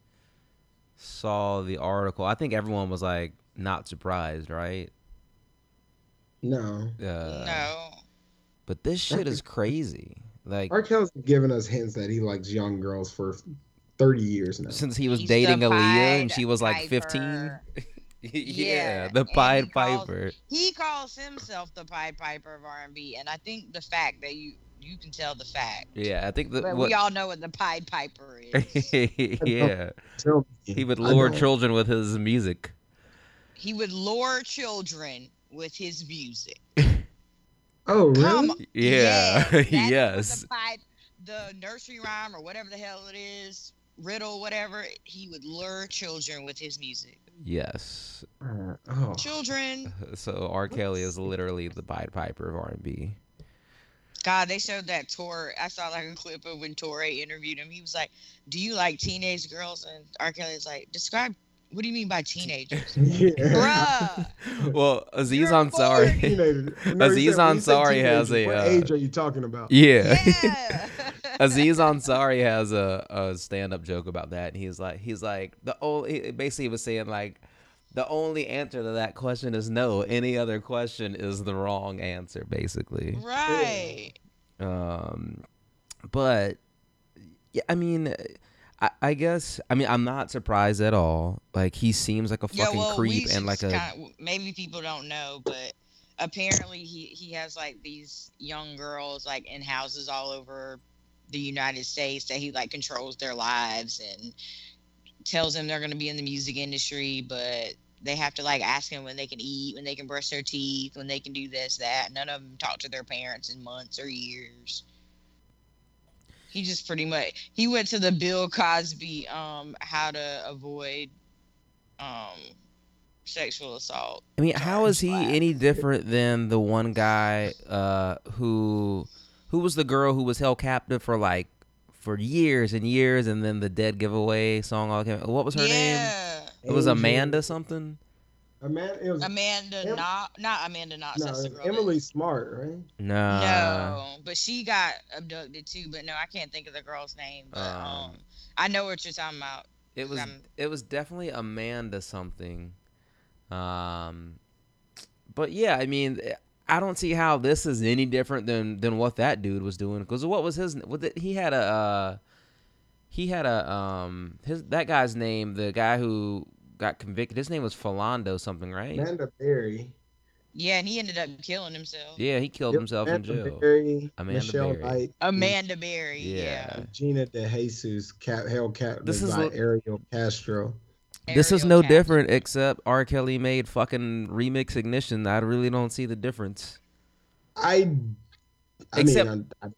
saw the article, I think everyone was like not surprised, right? No. Uh, no. But this shit is crazy. Like R. Kelly's given us hints that he likes young girls for thirty years now. Since he was He's dating Aaliyah and she was like fifteen. yeah, yeah, the Pied he Piper. Calls, he calls himself the Pied Piper of R&B, and I think the fact that you you can tell the fact. Yeah, I think that what, we all know what the Pied Piper is. yeah, he would lure children with his music. He would lure children with his music. Oh, really? Come, yeah. yes. The, pipe, the nursery rhyme or whatever the hell it is, riddle, whatever, he would lure children with his music. Yes. Uh, oh. Children. So R. Kelly is literally the Pied Piper of R&B. God, they showed that tour. I saw like a clip of when Touré interviewed him. He was like, "Do you like teenage girls?" And R. Kelly's like, "Describe what do you mean by teenagers? yeah. Bruh. Well, Aziz Ansari. Aziz Ansari has a. What uh, age are you talking about? Yeah. yeah. Aziz Ansari has a, a stand up joke about that. And he's like, he's like, the only, basically, he was saying, like, the only answer to that question is no. Any other question is the wrong answer, basically. Right. Um, but, yeah, I mean, I, I, guess I mean I'm not surprised at all. Like he seems like a fucking yeah, well, creep and like a maybe people don't know, but apparently he he has like these young girls like in houses all over the United States that he like controls their lives and tells them they're going to be in the music industry, but they have to like ask him when they can eat, when they can brush their teeth, when they can do this that. None of them talk to their parents in months or years he just pretty much he went to the Bill Cosby um how to avoid um sexual assault. I mean, how is he any different than the one guy uh who who was the girl who was held captive for like for years and years and then the dead giveaway song all came what was her yeah. name? It was Amanda something. Amanda, it was Amanda, Em- not not Amanda, not no, Emily Smart, right? No, no, but she got abducted too. But no, I can't think of the girl's name. But um, um I know what you're talking about. It was I'm- it was definitely Amanda something. Um but yeah, I mean I don't see how this is any different than than what that dude was doing cuz what was his what did, he had a uh he had a um his that guy's name, the guy who got convicted, his name was Philando something, right? Amanda Berry. Yeah, and he ended up killing himself. Yeah, he killed Yep, himself in Amanda jail. Berry, Amanda Michelle Berry. Knight, Amanda Berry. Yeah. Yeah. Gina De Jesus, Cat Hell Cat This this is by Ariel Castro. This is no Castro. different except R. Kelly made fucking remix ignition. I really don't see the difference. I, I Except mean, I, I,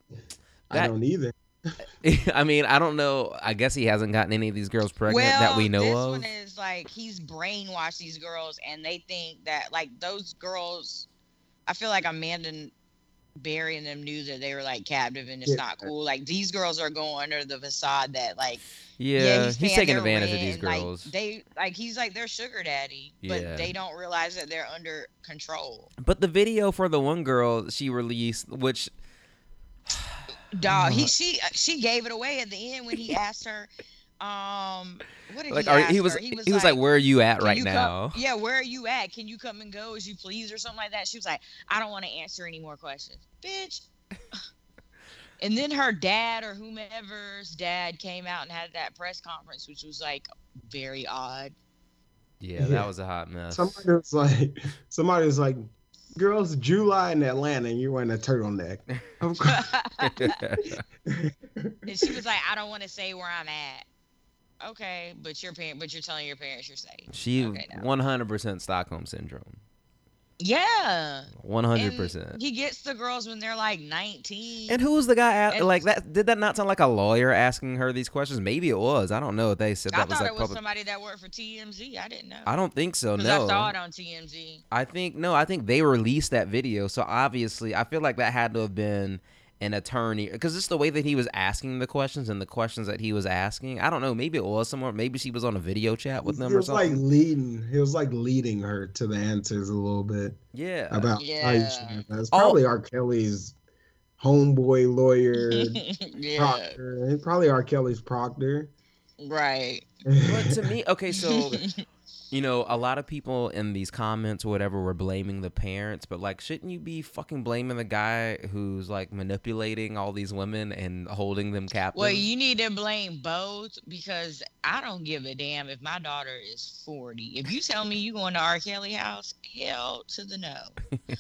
I that- don't either. I mean, I don't know. I guess he hasn't gotten any of these girls pregnant well, that we know this of. one is like he's brainwashed these girls, and they think that like those girls. I feel like Amanda Berry and them knew that they were like captive, and it's Yeah. not cool. Like these girls are going under the facade that like yeah, he's, paying taking their advantage of these and, like, girls. they like he's like their sugar daddy, but Yeah. they don't realize that they're under control. but the video for the one girl she released, which Dog, he Uh, she she gave it away at the end when he asked her. Um, what did like he are, ask he was her? he was, like, "Where are you at right you come- now?" yeah, where are you at? Can you come and go as you please or something like that? She was like, I don't want to answer any more questions, bitch. and then her dad or whomever's dad came out and had that press conference, which was like very odd. Yeah, that was a hot mess. Somebody was like, somebody was like, girls, July in Atlanta, and you're wearing a turtleneck. Of course. and she was like, I don't want to say where I'm at. Okay, but your parent, but you're telling your parents you're safe. she Okay, now. 100% Stockholm syndrome. Yeah. 100%. And he gets the girls when they're like 19. And who was the guy? At, like that? Did that not sound like a lawyer asking her these questions? Maybe it was. I don't know. They said I that was thought like it was public. somebody that worked for TMZ. I didn't know. I don't think so. No. I saw it on TMZ. I think no. I think they released that video. So obviously, I feel like that had to have been an attorney because it's the way that he was asking the questions and the questions that he was asking. I don't know. Maybe it was somewhere. Maybe she was on a video chat with them he or was like leading. He was like leading her to the answers a little bit yeah. about how Yeah. should have that. It's Oh. probably R. Kelly's homeboy lawyer, yeah. proctor. Probably R. Kelly's proctor. Right. but to me, okay, so you know, a lot of people in these comments or whatever were blaming the parents, but like, shouldn't you be fucking blaming the guy who's like manipulating all these women and holding them captive? well, you need to blame both because I don't give a damn if my daughter is 40. If you tell me you're going to R. Kelly house, hell to the no.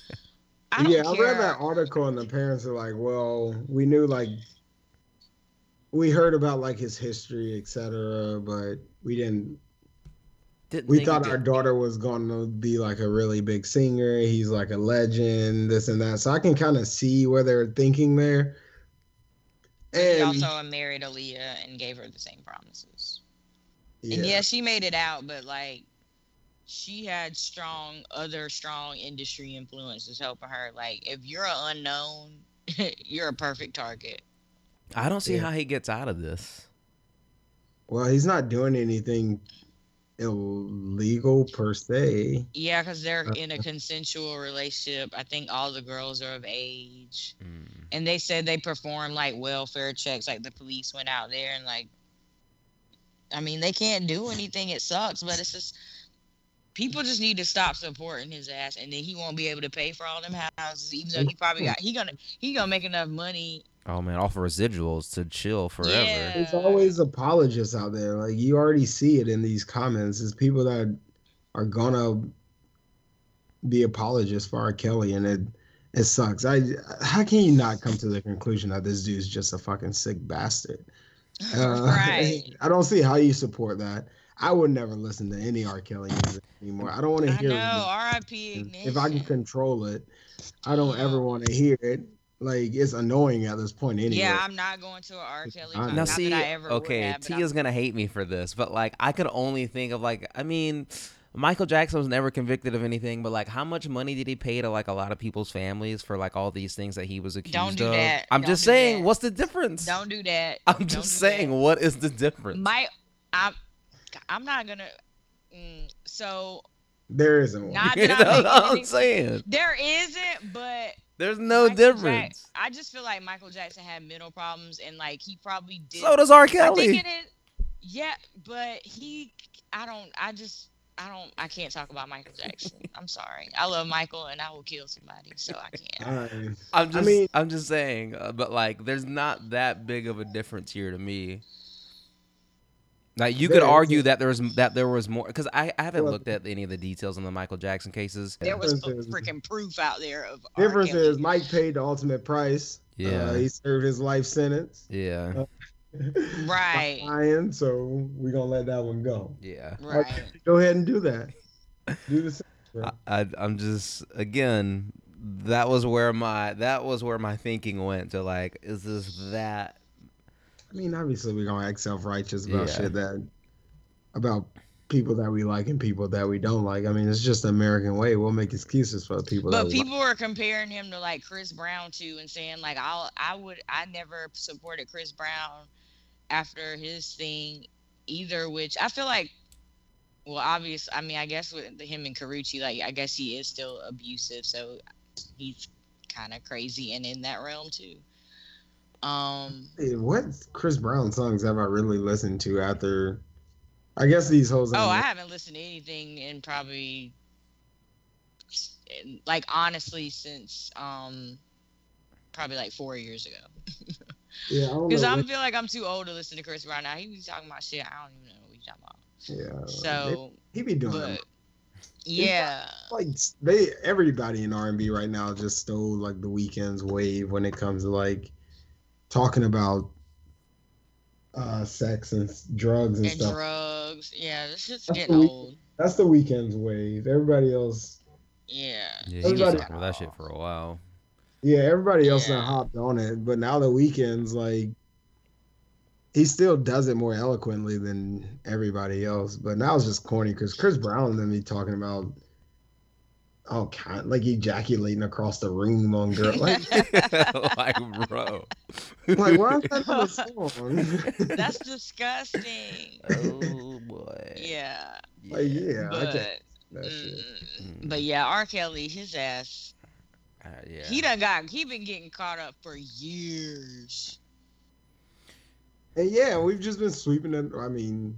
I yeah, care. I read that article, and the parents are like, "Well, we knew like we heard about like his history, etc., but we didn't. Didn't We thought our did- daughter was going to be like a really big singer. He's like a legend, this and that. So I can kind of see where they're thinking there. He And also married Aaliyah and gave her the same promises. And yeah, she made it out, but like she had strong other strong industry influences helping her. Like if you're an unknown, you're a perfect target. I don't see Yeah. how he gets out of this. well, he's not doing anything illegal per se. Yeah, because they're Uh, in a consensual relationship. I think all the girls are of age. Mm. And they said they perform like welfare checks. Like the police went out there and like I mean, they can't do anything. It sucks, but it's just people just need to stop supporting his ass and then he won't be able to pay for all them houses, even though he probably got he gonna he gonna make enough money. Oh man, off of residuals to chill forever. Yeah. There's always apologists out there. Like you already see it in these comments. It's people that are gonna be apologists for R. Kelly, and it it sucks. I how can you not come to the conclusion that this dude's just a fucking sick bastard? Uh, right. I don't see how you support that. I would never listen to any R. Kelly music anymore. I don't want to hear. I hear. know. R.I.P. If I can control it, I don't ever want to hear it. Like it's annoying at this point anyway. Yeah, I'm not going to an R. Kelly. Now. Now Not see, that I ever would okay, have, but Tia's gonna hate me for this, but like I could only think of like I mean, Michael Jackson was never convicted of anything, but like how much money did he pay to like a lot of people's families for like all these things that he was accused Don't do of? that. I'm Don't just saying, that. what's the difference? Don't do that. I'm Don't just saying, that. what is the difference? My, I'm, I'm not gonna. Mm, so there isn't one. not You that know I'm, what I'm making any- saying? There isn't, but There's no Michael Jack- difference. I just feel like Michael Jackson had mental problems, and like he probably did. So does R. I think Kelly. it is. Yeah, but he, I don't, I just, I don't, I can't talk about Michael Jackson. I'm sorry. I love Michael, and I will kill somebody, so I can't. I, I'm just, I mean- am just saying, uh, but like, there's not that big of a difference here to me. Like, you could argue that there was that there was more because I, I haven't looked at any of the details on the Michael Jackson cases. There was freaking proof out there of R. difference is Mike paid the ultimate price. Yeah. Uh, he served his life sentence. Yeah, Right. Lying, so we're gonna let that one go. yeah. right. Go ahead and do that. Do the same. bro. I, I I'm just again that was where my that was where my thinking went to like is this that I mean, obviously, we're gonna act self righteous about Yeah. shit that about people that we like and people that we don't like. I mean, it's just the American way. We'll make excuses for people. But we people are comparing him to like Chris Brown too, and saying like I'll I would I never supported Chris Brown after his thing either, which I feel like. Well, obvious. I mean, I guess with him and Karrueche, like I guess he is still abusive, so he's kind of crazy and in that realm too. Um, Hey, what Chris Brown songs have I really listened to after? I guess these hoes. oh, I haven't listened to anything in probably, like honestly, since um, probably like four years ago. yeah, Because I when- feel like I'm too old to listen to Chris Brown now. He be talking about shit I don't even know what he's talking about. yeah. So, he be doing but yeah, like they everybody in R and B right now just stole like the Weeknd's wave when it comes to like talking about uh sex and drugs and, and stuff. drugs. Yeah, this shit's That's getting the week- old. That's the Weeknd's wave. Everybody else, Yeah. yeah he was Everybody- talking about that shit for a while. yeah, everybody else Yeah. hopped on it, but now the Weeknd's like he still does it more eloquently than everybody else. But now it's just corny because Chris Brown and me talking about all kind like ejaculating across the room on girl. Like, like bro. like why is that not a song? That's disgusting. oh boy. Yeah. Like, yeah, I But, can't. That shit. mm, but yeah, R. Kelly, his ass, Uh, yeah. he done got, he been getting caught up for years. And yeah, we've just been sweeping it. I mean,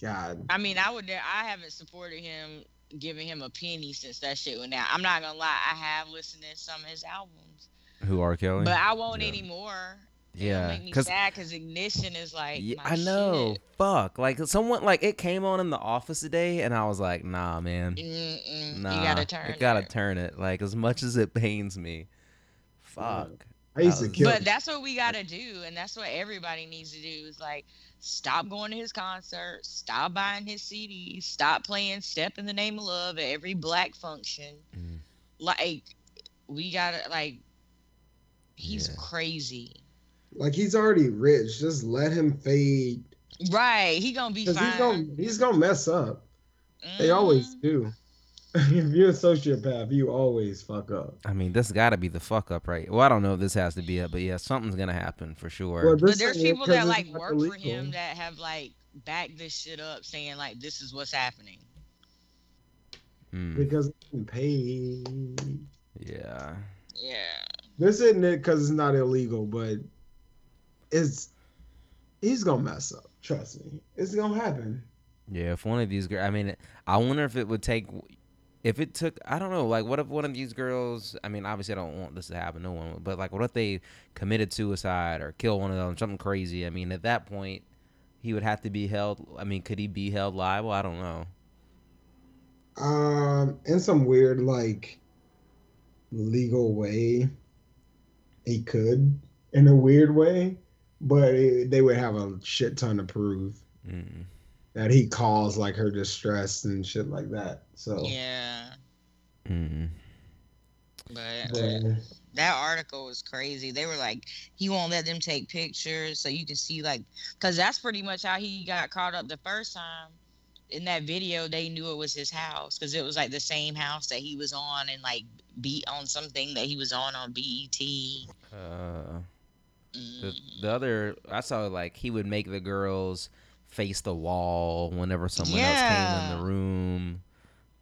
God, I mean, I would, I haven't supported him, giving him a penny since that shit went out. I'm not gonna lie, I have listened to some of his albums, Who R. Kelly? but I won't Yeah. anymore. yeah, It'll make me because sad because Ignition is like, Yeah, my I know. shit. Fuck. Like someone like it came on in the office today, and I was like, Nah, man. Mm-mm, Nah. you gotta turn. It You gotta it. turn it. Like as much as it pains me. Fuck. I used to kill. But that's what we gotta do, and that's what everybody needs to do. Is like stop going to his concerts, stop buying his CDs, stop playing "Step in the Name of Love" at every black function. Mm. Like we gotta like, he's Yeah. crazy. like he's already rich. Just let him fade. Right? He gonna be fine. he's gonna he's gonna mess up. They Mhm. always do. if you're a sociopath, you always fuck up. I mean, this got to be the fuck up, right? Well, I don't know if this has to be it, but yeah, something's gonna happen for sure. Well, But there's ain't it people 'cause that like not work for him that have like backed this shit up, saying like this is what's happening. Hmm. because it's getting paid. yeah. Yeah. This isn't it because it's not illegal, but it's he's gonna mess up. Trust me, it's gonna happen. Yeah, if one of these girls, I mean, I wonder if it would take, if it took, I don't know, like, what if one of these girls, I mean, obviously, I don't want this to happen, no one, but like, what if they committed suicide or killed one of them, something crazy? I mean, at that point, he would have to be held. I mean, could he be held liable? I don't know. Um, in some weird like legal way, he could in a weird way, but it, they would have a shit ton to prove Mm. That he caused like her distress and shit like that. So, Yeah. Mm. But but, that article was crazy. They were like, he won't let them take pictures, so you can see like, because that's pretty much how he got caught up the first time. In that video, they knew it was his house because it was like the same house that he was on and like beat on something that he was on on BET. Uh, the, Mm. the other, I saw like he would make the girls face the wall whenever someone else came in the room.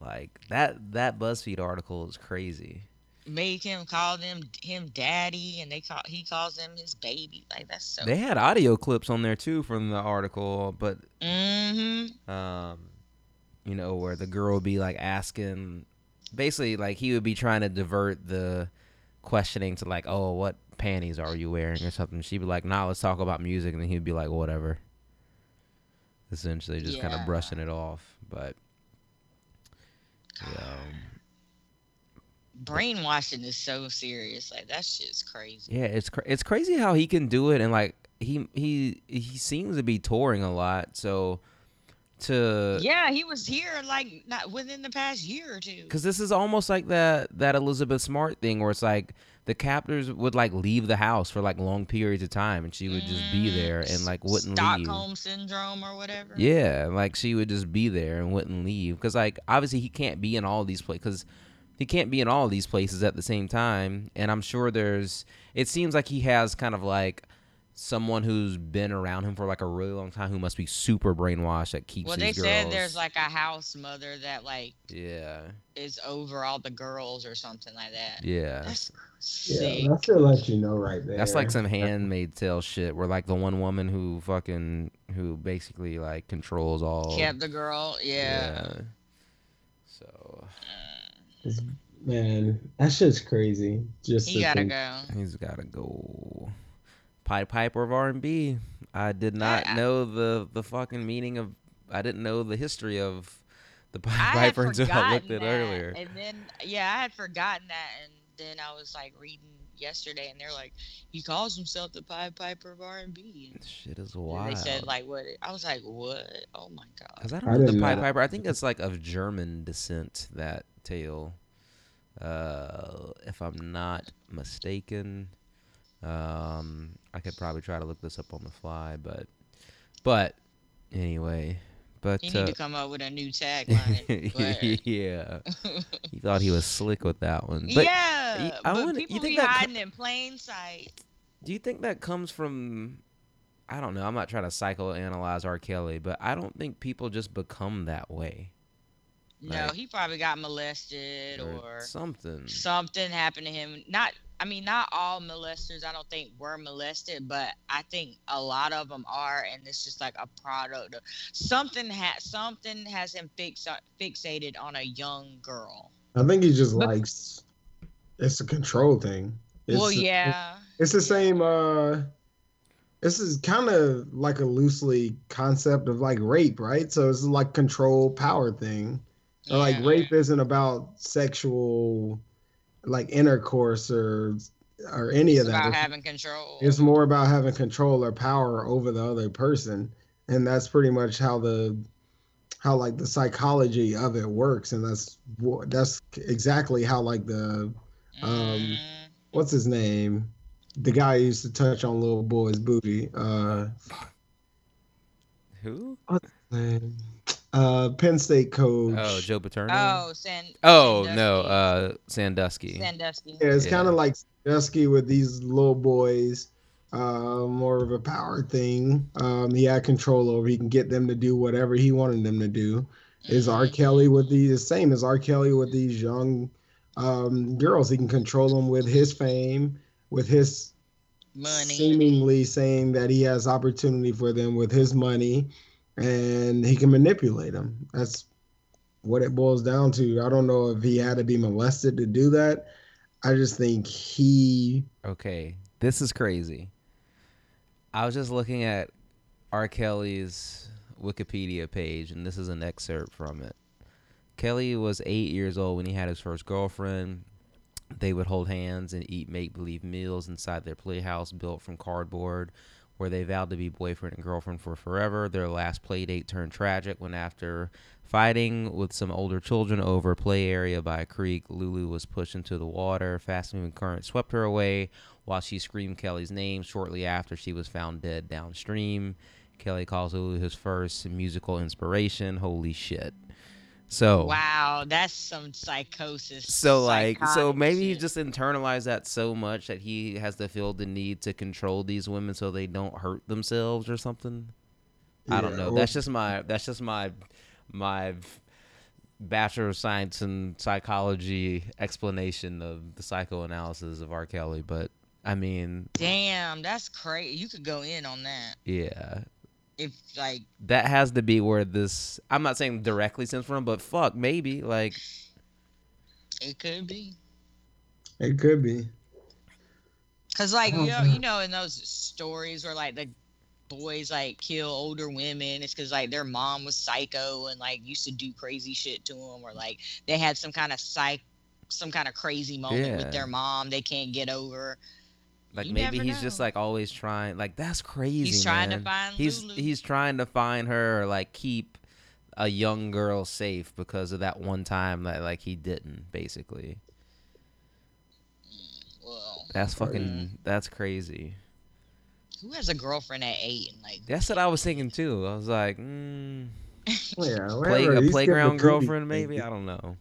Like that, that BuzzFeed article is crazy. make him call them him daddy, and they call he calls them his baby. Like that's so. They had audio clips on there too from the article, but Mm-hmm. um, you know, where the girl would be like asking, basically like he would be trying to divert the questioning to like, oh, what panties are you wearing or something. She'd be like, nah, let's talk about music, and then he'd be like, whatever. Essentially, just kind of brushing it off, but yeah, um, Brainwashing is so serious. Like that shit's crazy. yeah, it's cra- it's crazy how he can do it, and like he he he seems to be touring a lot, so to Yeah, he was here like not within the past year or two. Because this is almost like that that Elizabeth Smart thing, where it's like the captors would like leave the house for like long periods of time, and she would just be Mm, there and like wouldn't Stockholm leave. Stockholm syndrome or whatever. Yeah, like she would just be there and wouldn't leave. Because like obviously he can't be in all these places. Because he can't be in all these places at the same time. And I'm sure there's. It seems like he has kind of like someone who's been around him for like a really long time who must be super brainwashed that keeps Well, they girls. said there's like a house mother that like yeah, is over all the girls or something like that. yeah. That's Yeah, sick. that should let you know right there. That's like some Handmaid Tale shit where like the one woman who fucking who basically like controls all Kept the girl. Yeah. So Man, that shit's crazy. Just He to gotta think- go. he's gotta go. Pied Piper of R and B. I did not I- know the the fucking meaning of. I didn't know the history of the Pied I had Piper until I looked forgotten at that, earlier. And then yeah, I had forgotten that and then I was like reading yesterday and they're like, he calls himself the Pied Piper of R and B. Shit is And wild. They said like what I was like, What? Oh my god. Because I I don't know the didn't Pied. Piper. I think it's like of German descent. That tale, uh, if I'm not mistaken. Um, I could probably try to look this up on the fly, but, but anyway, but You need uh, to come up with a new tagline. yeah, he thought he was slick with that one. But yeah, I but you people think be that hiding in plain sight. do you think that comes from? I don't know. I'm not trying to psychoanalyze R. Kelly, but I don't think people just become that way. No, Like- he probably got molested or something. something happened to him. Not, I mean, not all molesters. I don't think were molested, but I think a lot of them are, and it's just like a product of something. Has something has him fix, fixated on a young girl. I think he just But- likes. It's a control thing. It's, well, yeah, It's the same. uh This is kind of like a loosely concept of like rape, right? So it's like control power thing. Or, Like rape isn't about sexual, like intercourse or or any It's of that. about It's- having control. it's more about having control or power over the other person and that's pretty much how the how like the psychology of it works and that's wha- that's exactly how like the um, Mm, what's his name the guy who used to touch on little boy's booty uh Who? man, uh penn state coach Oh, Joe Paterno. oh, San. Oh Sandusky. no, uh, Sandusky. Sandusky. yeah it's Yeah. kind of like Sandusky with these little boys uh, more of a power thing um he had control over he can get them to do whatever he wanted them to do is R. Mhm. Kelly with these the same as R. Kelly with these young um, girls. He can control them with his fame, with his money. seemingly saying that he has opportunity for them with his money, and he can manipulate them. That's what it boils down to. I don't know if he had to be molested to do that. I just think he. Okay, this is crazy. I was just looking at R. Kelly's Wikipedia page, and this is an excerpt from it. Kelly was eight years old when he had his first girlfriend. They would hold hands and eat make believe meals inside their playhouse built from cardboard, where they vowed to be boyfriend and girlfriend for forever. Their last play date turned tragic when, after fighting with some older children over a play area by a creek, Lulu was pushed into the water. Fast moving current swept her away while she screamed Kelly's name shortly after she was found dead downstream. Kelly calls Lulu his first musical inspiration. Holy shit. So Wow, that's some psychosis. so like so maybe he just internalized that so much that he has to feel the need to control these women so they don't hurt themselves or something. I don't know. or- That's just my that's just my my Bachelor of Science and Psychology explanation of the psychoanalysis of R. Kelly, but I mean, Damn, that's crazy. You could go in on that yeah, if like that has to be where this. I'm not saying directly stems from, but fuck, maybe like it could be. It could be. Cause like you know, you know, in those stories where like the boys like kill older women, it's because like their mom was psycho and like used to do crazy shit to them, or like they had some kind of psych, some kind of crazy moment Yeah. with their mom they can't get over. Like You maybe never he's just like always trying. Like that's crazy. He's trying man. to find he's Lulu. he's trying to find her or like keep a young girl safe because of that one time that like he didn't basically well, that's fucking that's crazy who has a girlfriend at eight and like that's what i was thinking too i was like mm, Yeah, play, a He skipped the playground girlfriend maybe i don't know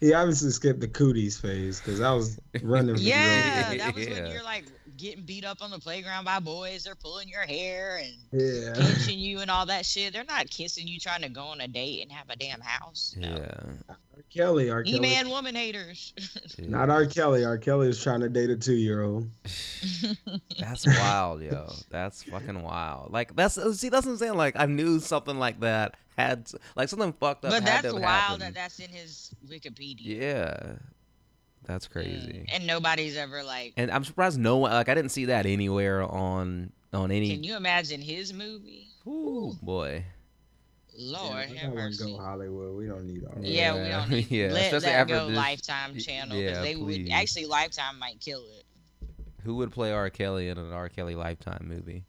He obviously skipped the cooties phase because I was running. yeah, that was Yeah. when you're like getting beat up on the playground by boys. They're pulling your hair and Yeah. pinching you and all that shit. They're not kissing you trying to go on a date and have a damn house. No. yeah R. Kelly, R. Kelly. man woman haters. dude. Not R. Kelly. R. Kelly is trying to date a two year old. that's wild yo that's fucking wild like that's uh, see that's what i'm saying like i knew something like that had like something fucked up but had that's to have wild happened. that that's in his Wikipedia. yeah that's crazy And nobody's ever like. And I'm surprised no one like I didn't see that anywhere on on any. Can you imagine his movie? Ooh, boy. Lord yeah, have I mercy. go Hollywood. We don't need all that. Yeah, we Yeah, don't need yeah, let especially that after go this- Lifetime channel because yeah, they please. would actually Lifetime might kill it. Who would play R. Kelly in an R. Kelly Lifetime movie?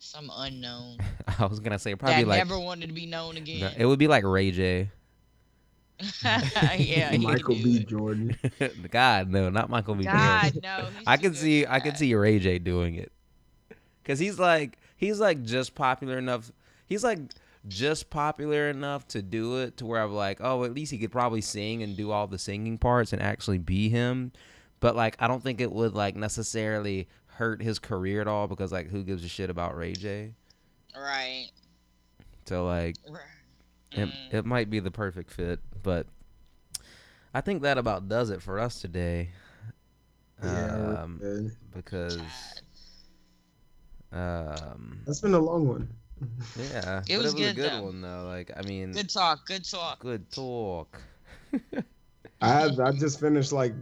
Some unknown I was gonna say probably that like never wanted to be known no, again. it would be like Ray J. yeah, he Michael B. it. Jordan. God no, not Michael B. Jordan. God no. I can see for I can see Ray J doing it. Cause he's like he's like just popular enough. He's like just popular enough to do it to where I'm like, oh, at least he could probably sing and do all the singing parts and actually be him. But like, I don't think it would like necessarily hurt his career at all because like, who gives a shit about Ray J? Right. So like, right. it, Mm. it might be the perfect fit. But I think that about does it for us today. Yeah, Um, because um, That's been a long one. Yeah, It but was it was good, a good though. one though. Like I mean, Good talk. Good talk. good talk. I had I just finished like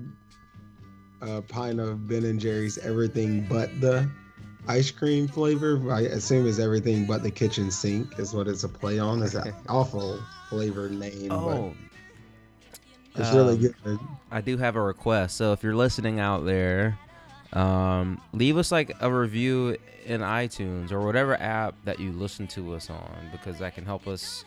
a pint of Ben and Jerry's everything but the ice cream flavor. I assume is everything but the kitchen sink is what it's a play on. It's an awful flavor name, Oh, it's really um, good. I do have a request. So if you're listening out there, um, leave us like a review in iTunes or whatever app that you listen to us on because that can help us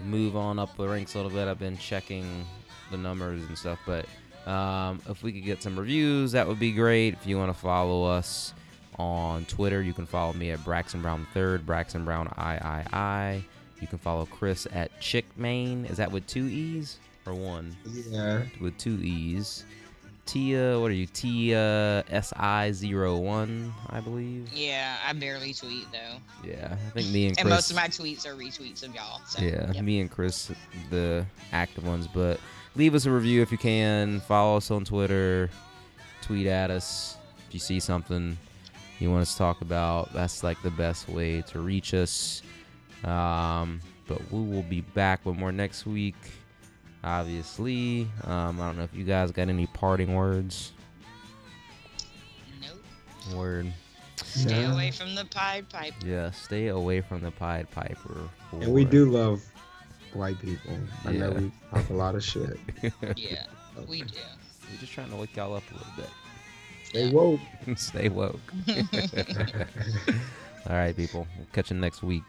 move on up the ranks a little bit. I've been checking the numbers and stuff, but um, if we could get some reviews, that would be great. If you want to follow us on Twitter, you can follow me at Braxton Brown Third, Braxton Brown I I I. You can follow Chris at Chickmane. Is that with two E's or one? Yeah, with two E's. Tia, what are you? Tia S I zero one, I believe. Yeah, I barely tweet though, Yeah, I think me and Chris. and most of my tweets are retweets of y'all. So, yeah, yep. me and Chris, the active ones. But leave us a review if you can. Follow us on Twitter. Tweet at us if you see something you want us to talk about. That's like the best way to reach us. Um, but we will be back with more next week. Obviously, um, I don't know if you guys got any parting words. Nope. Word. Stay Yeah. away from the Pied Piper. Yeah, stay away from the Pied Piper. and we do love white people. I know Yeah. we talk a lot of shit. Yeah, we do. We're just trying to wake y'all up a little bit. They woke. Stay woke. All right, people. We'll catch you next week.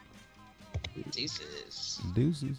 Deuces. Deuces.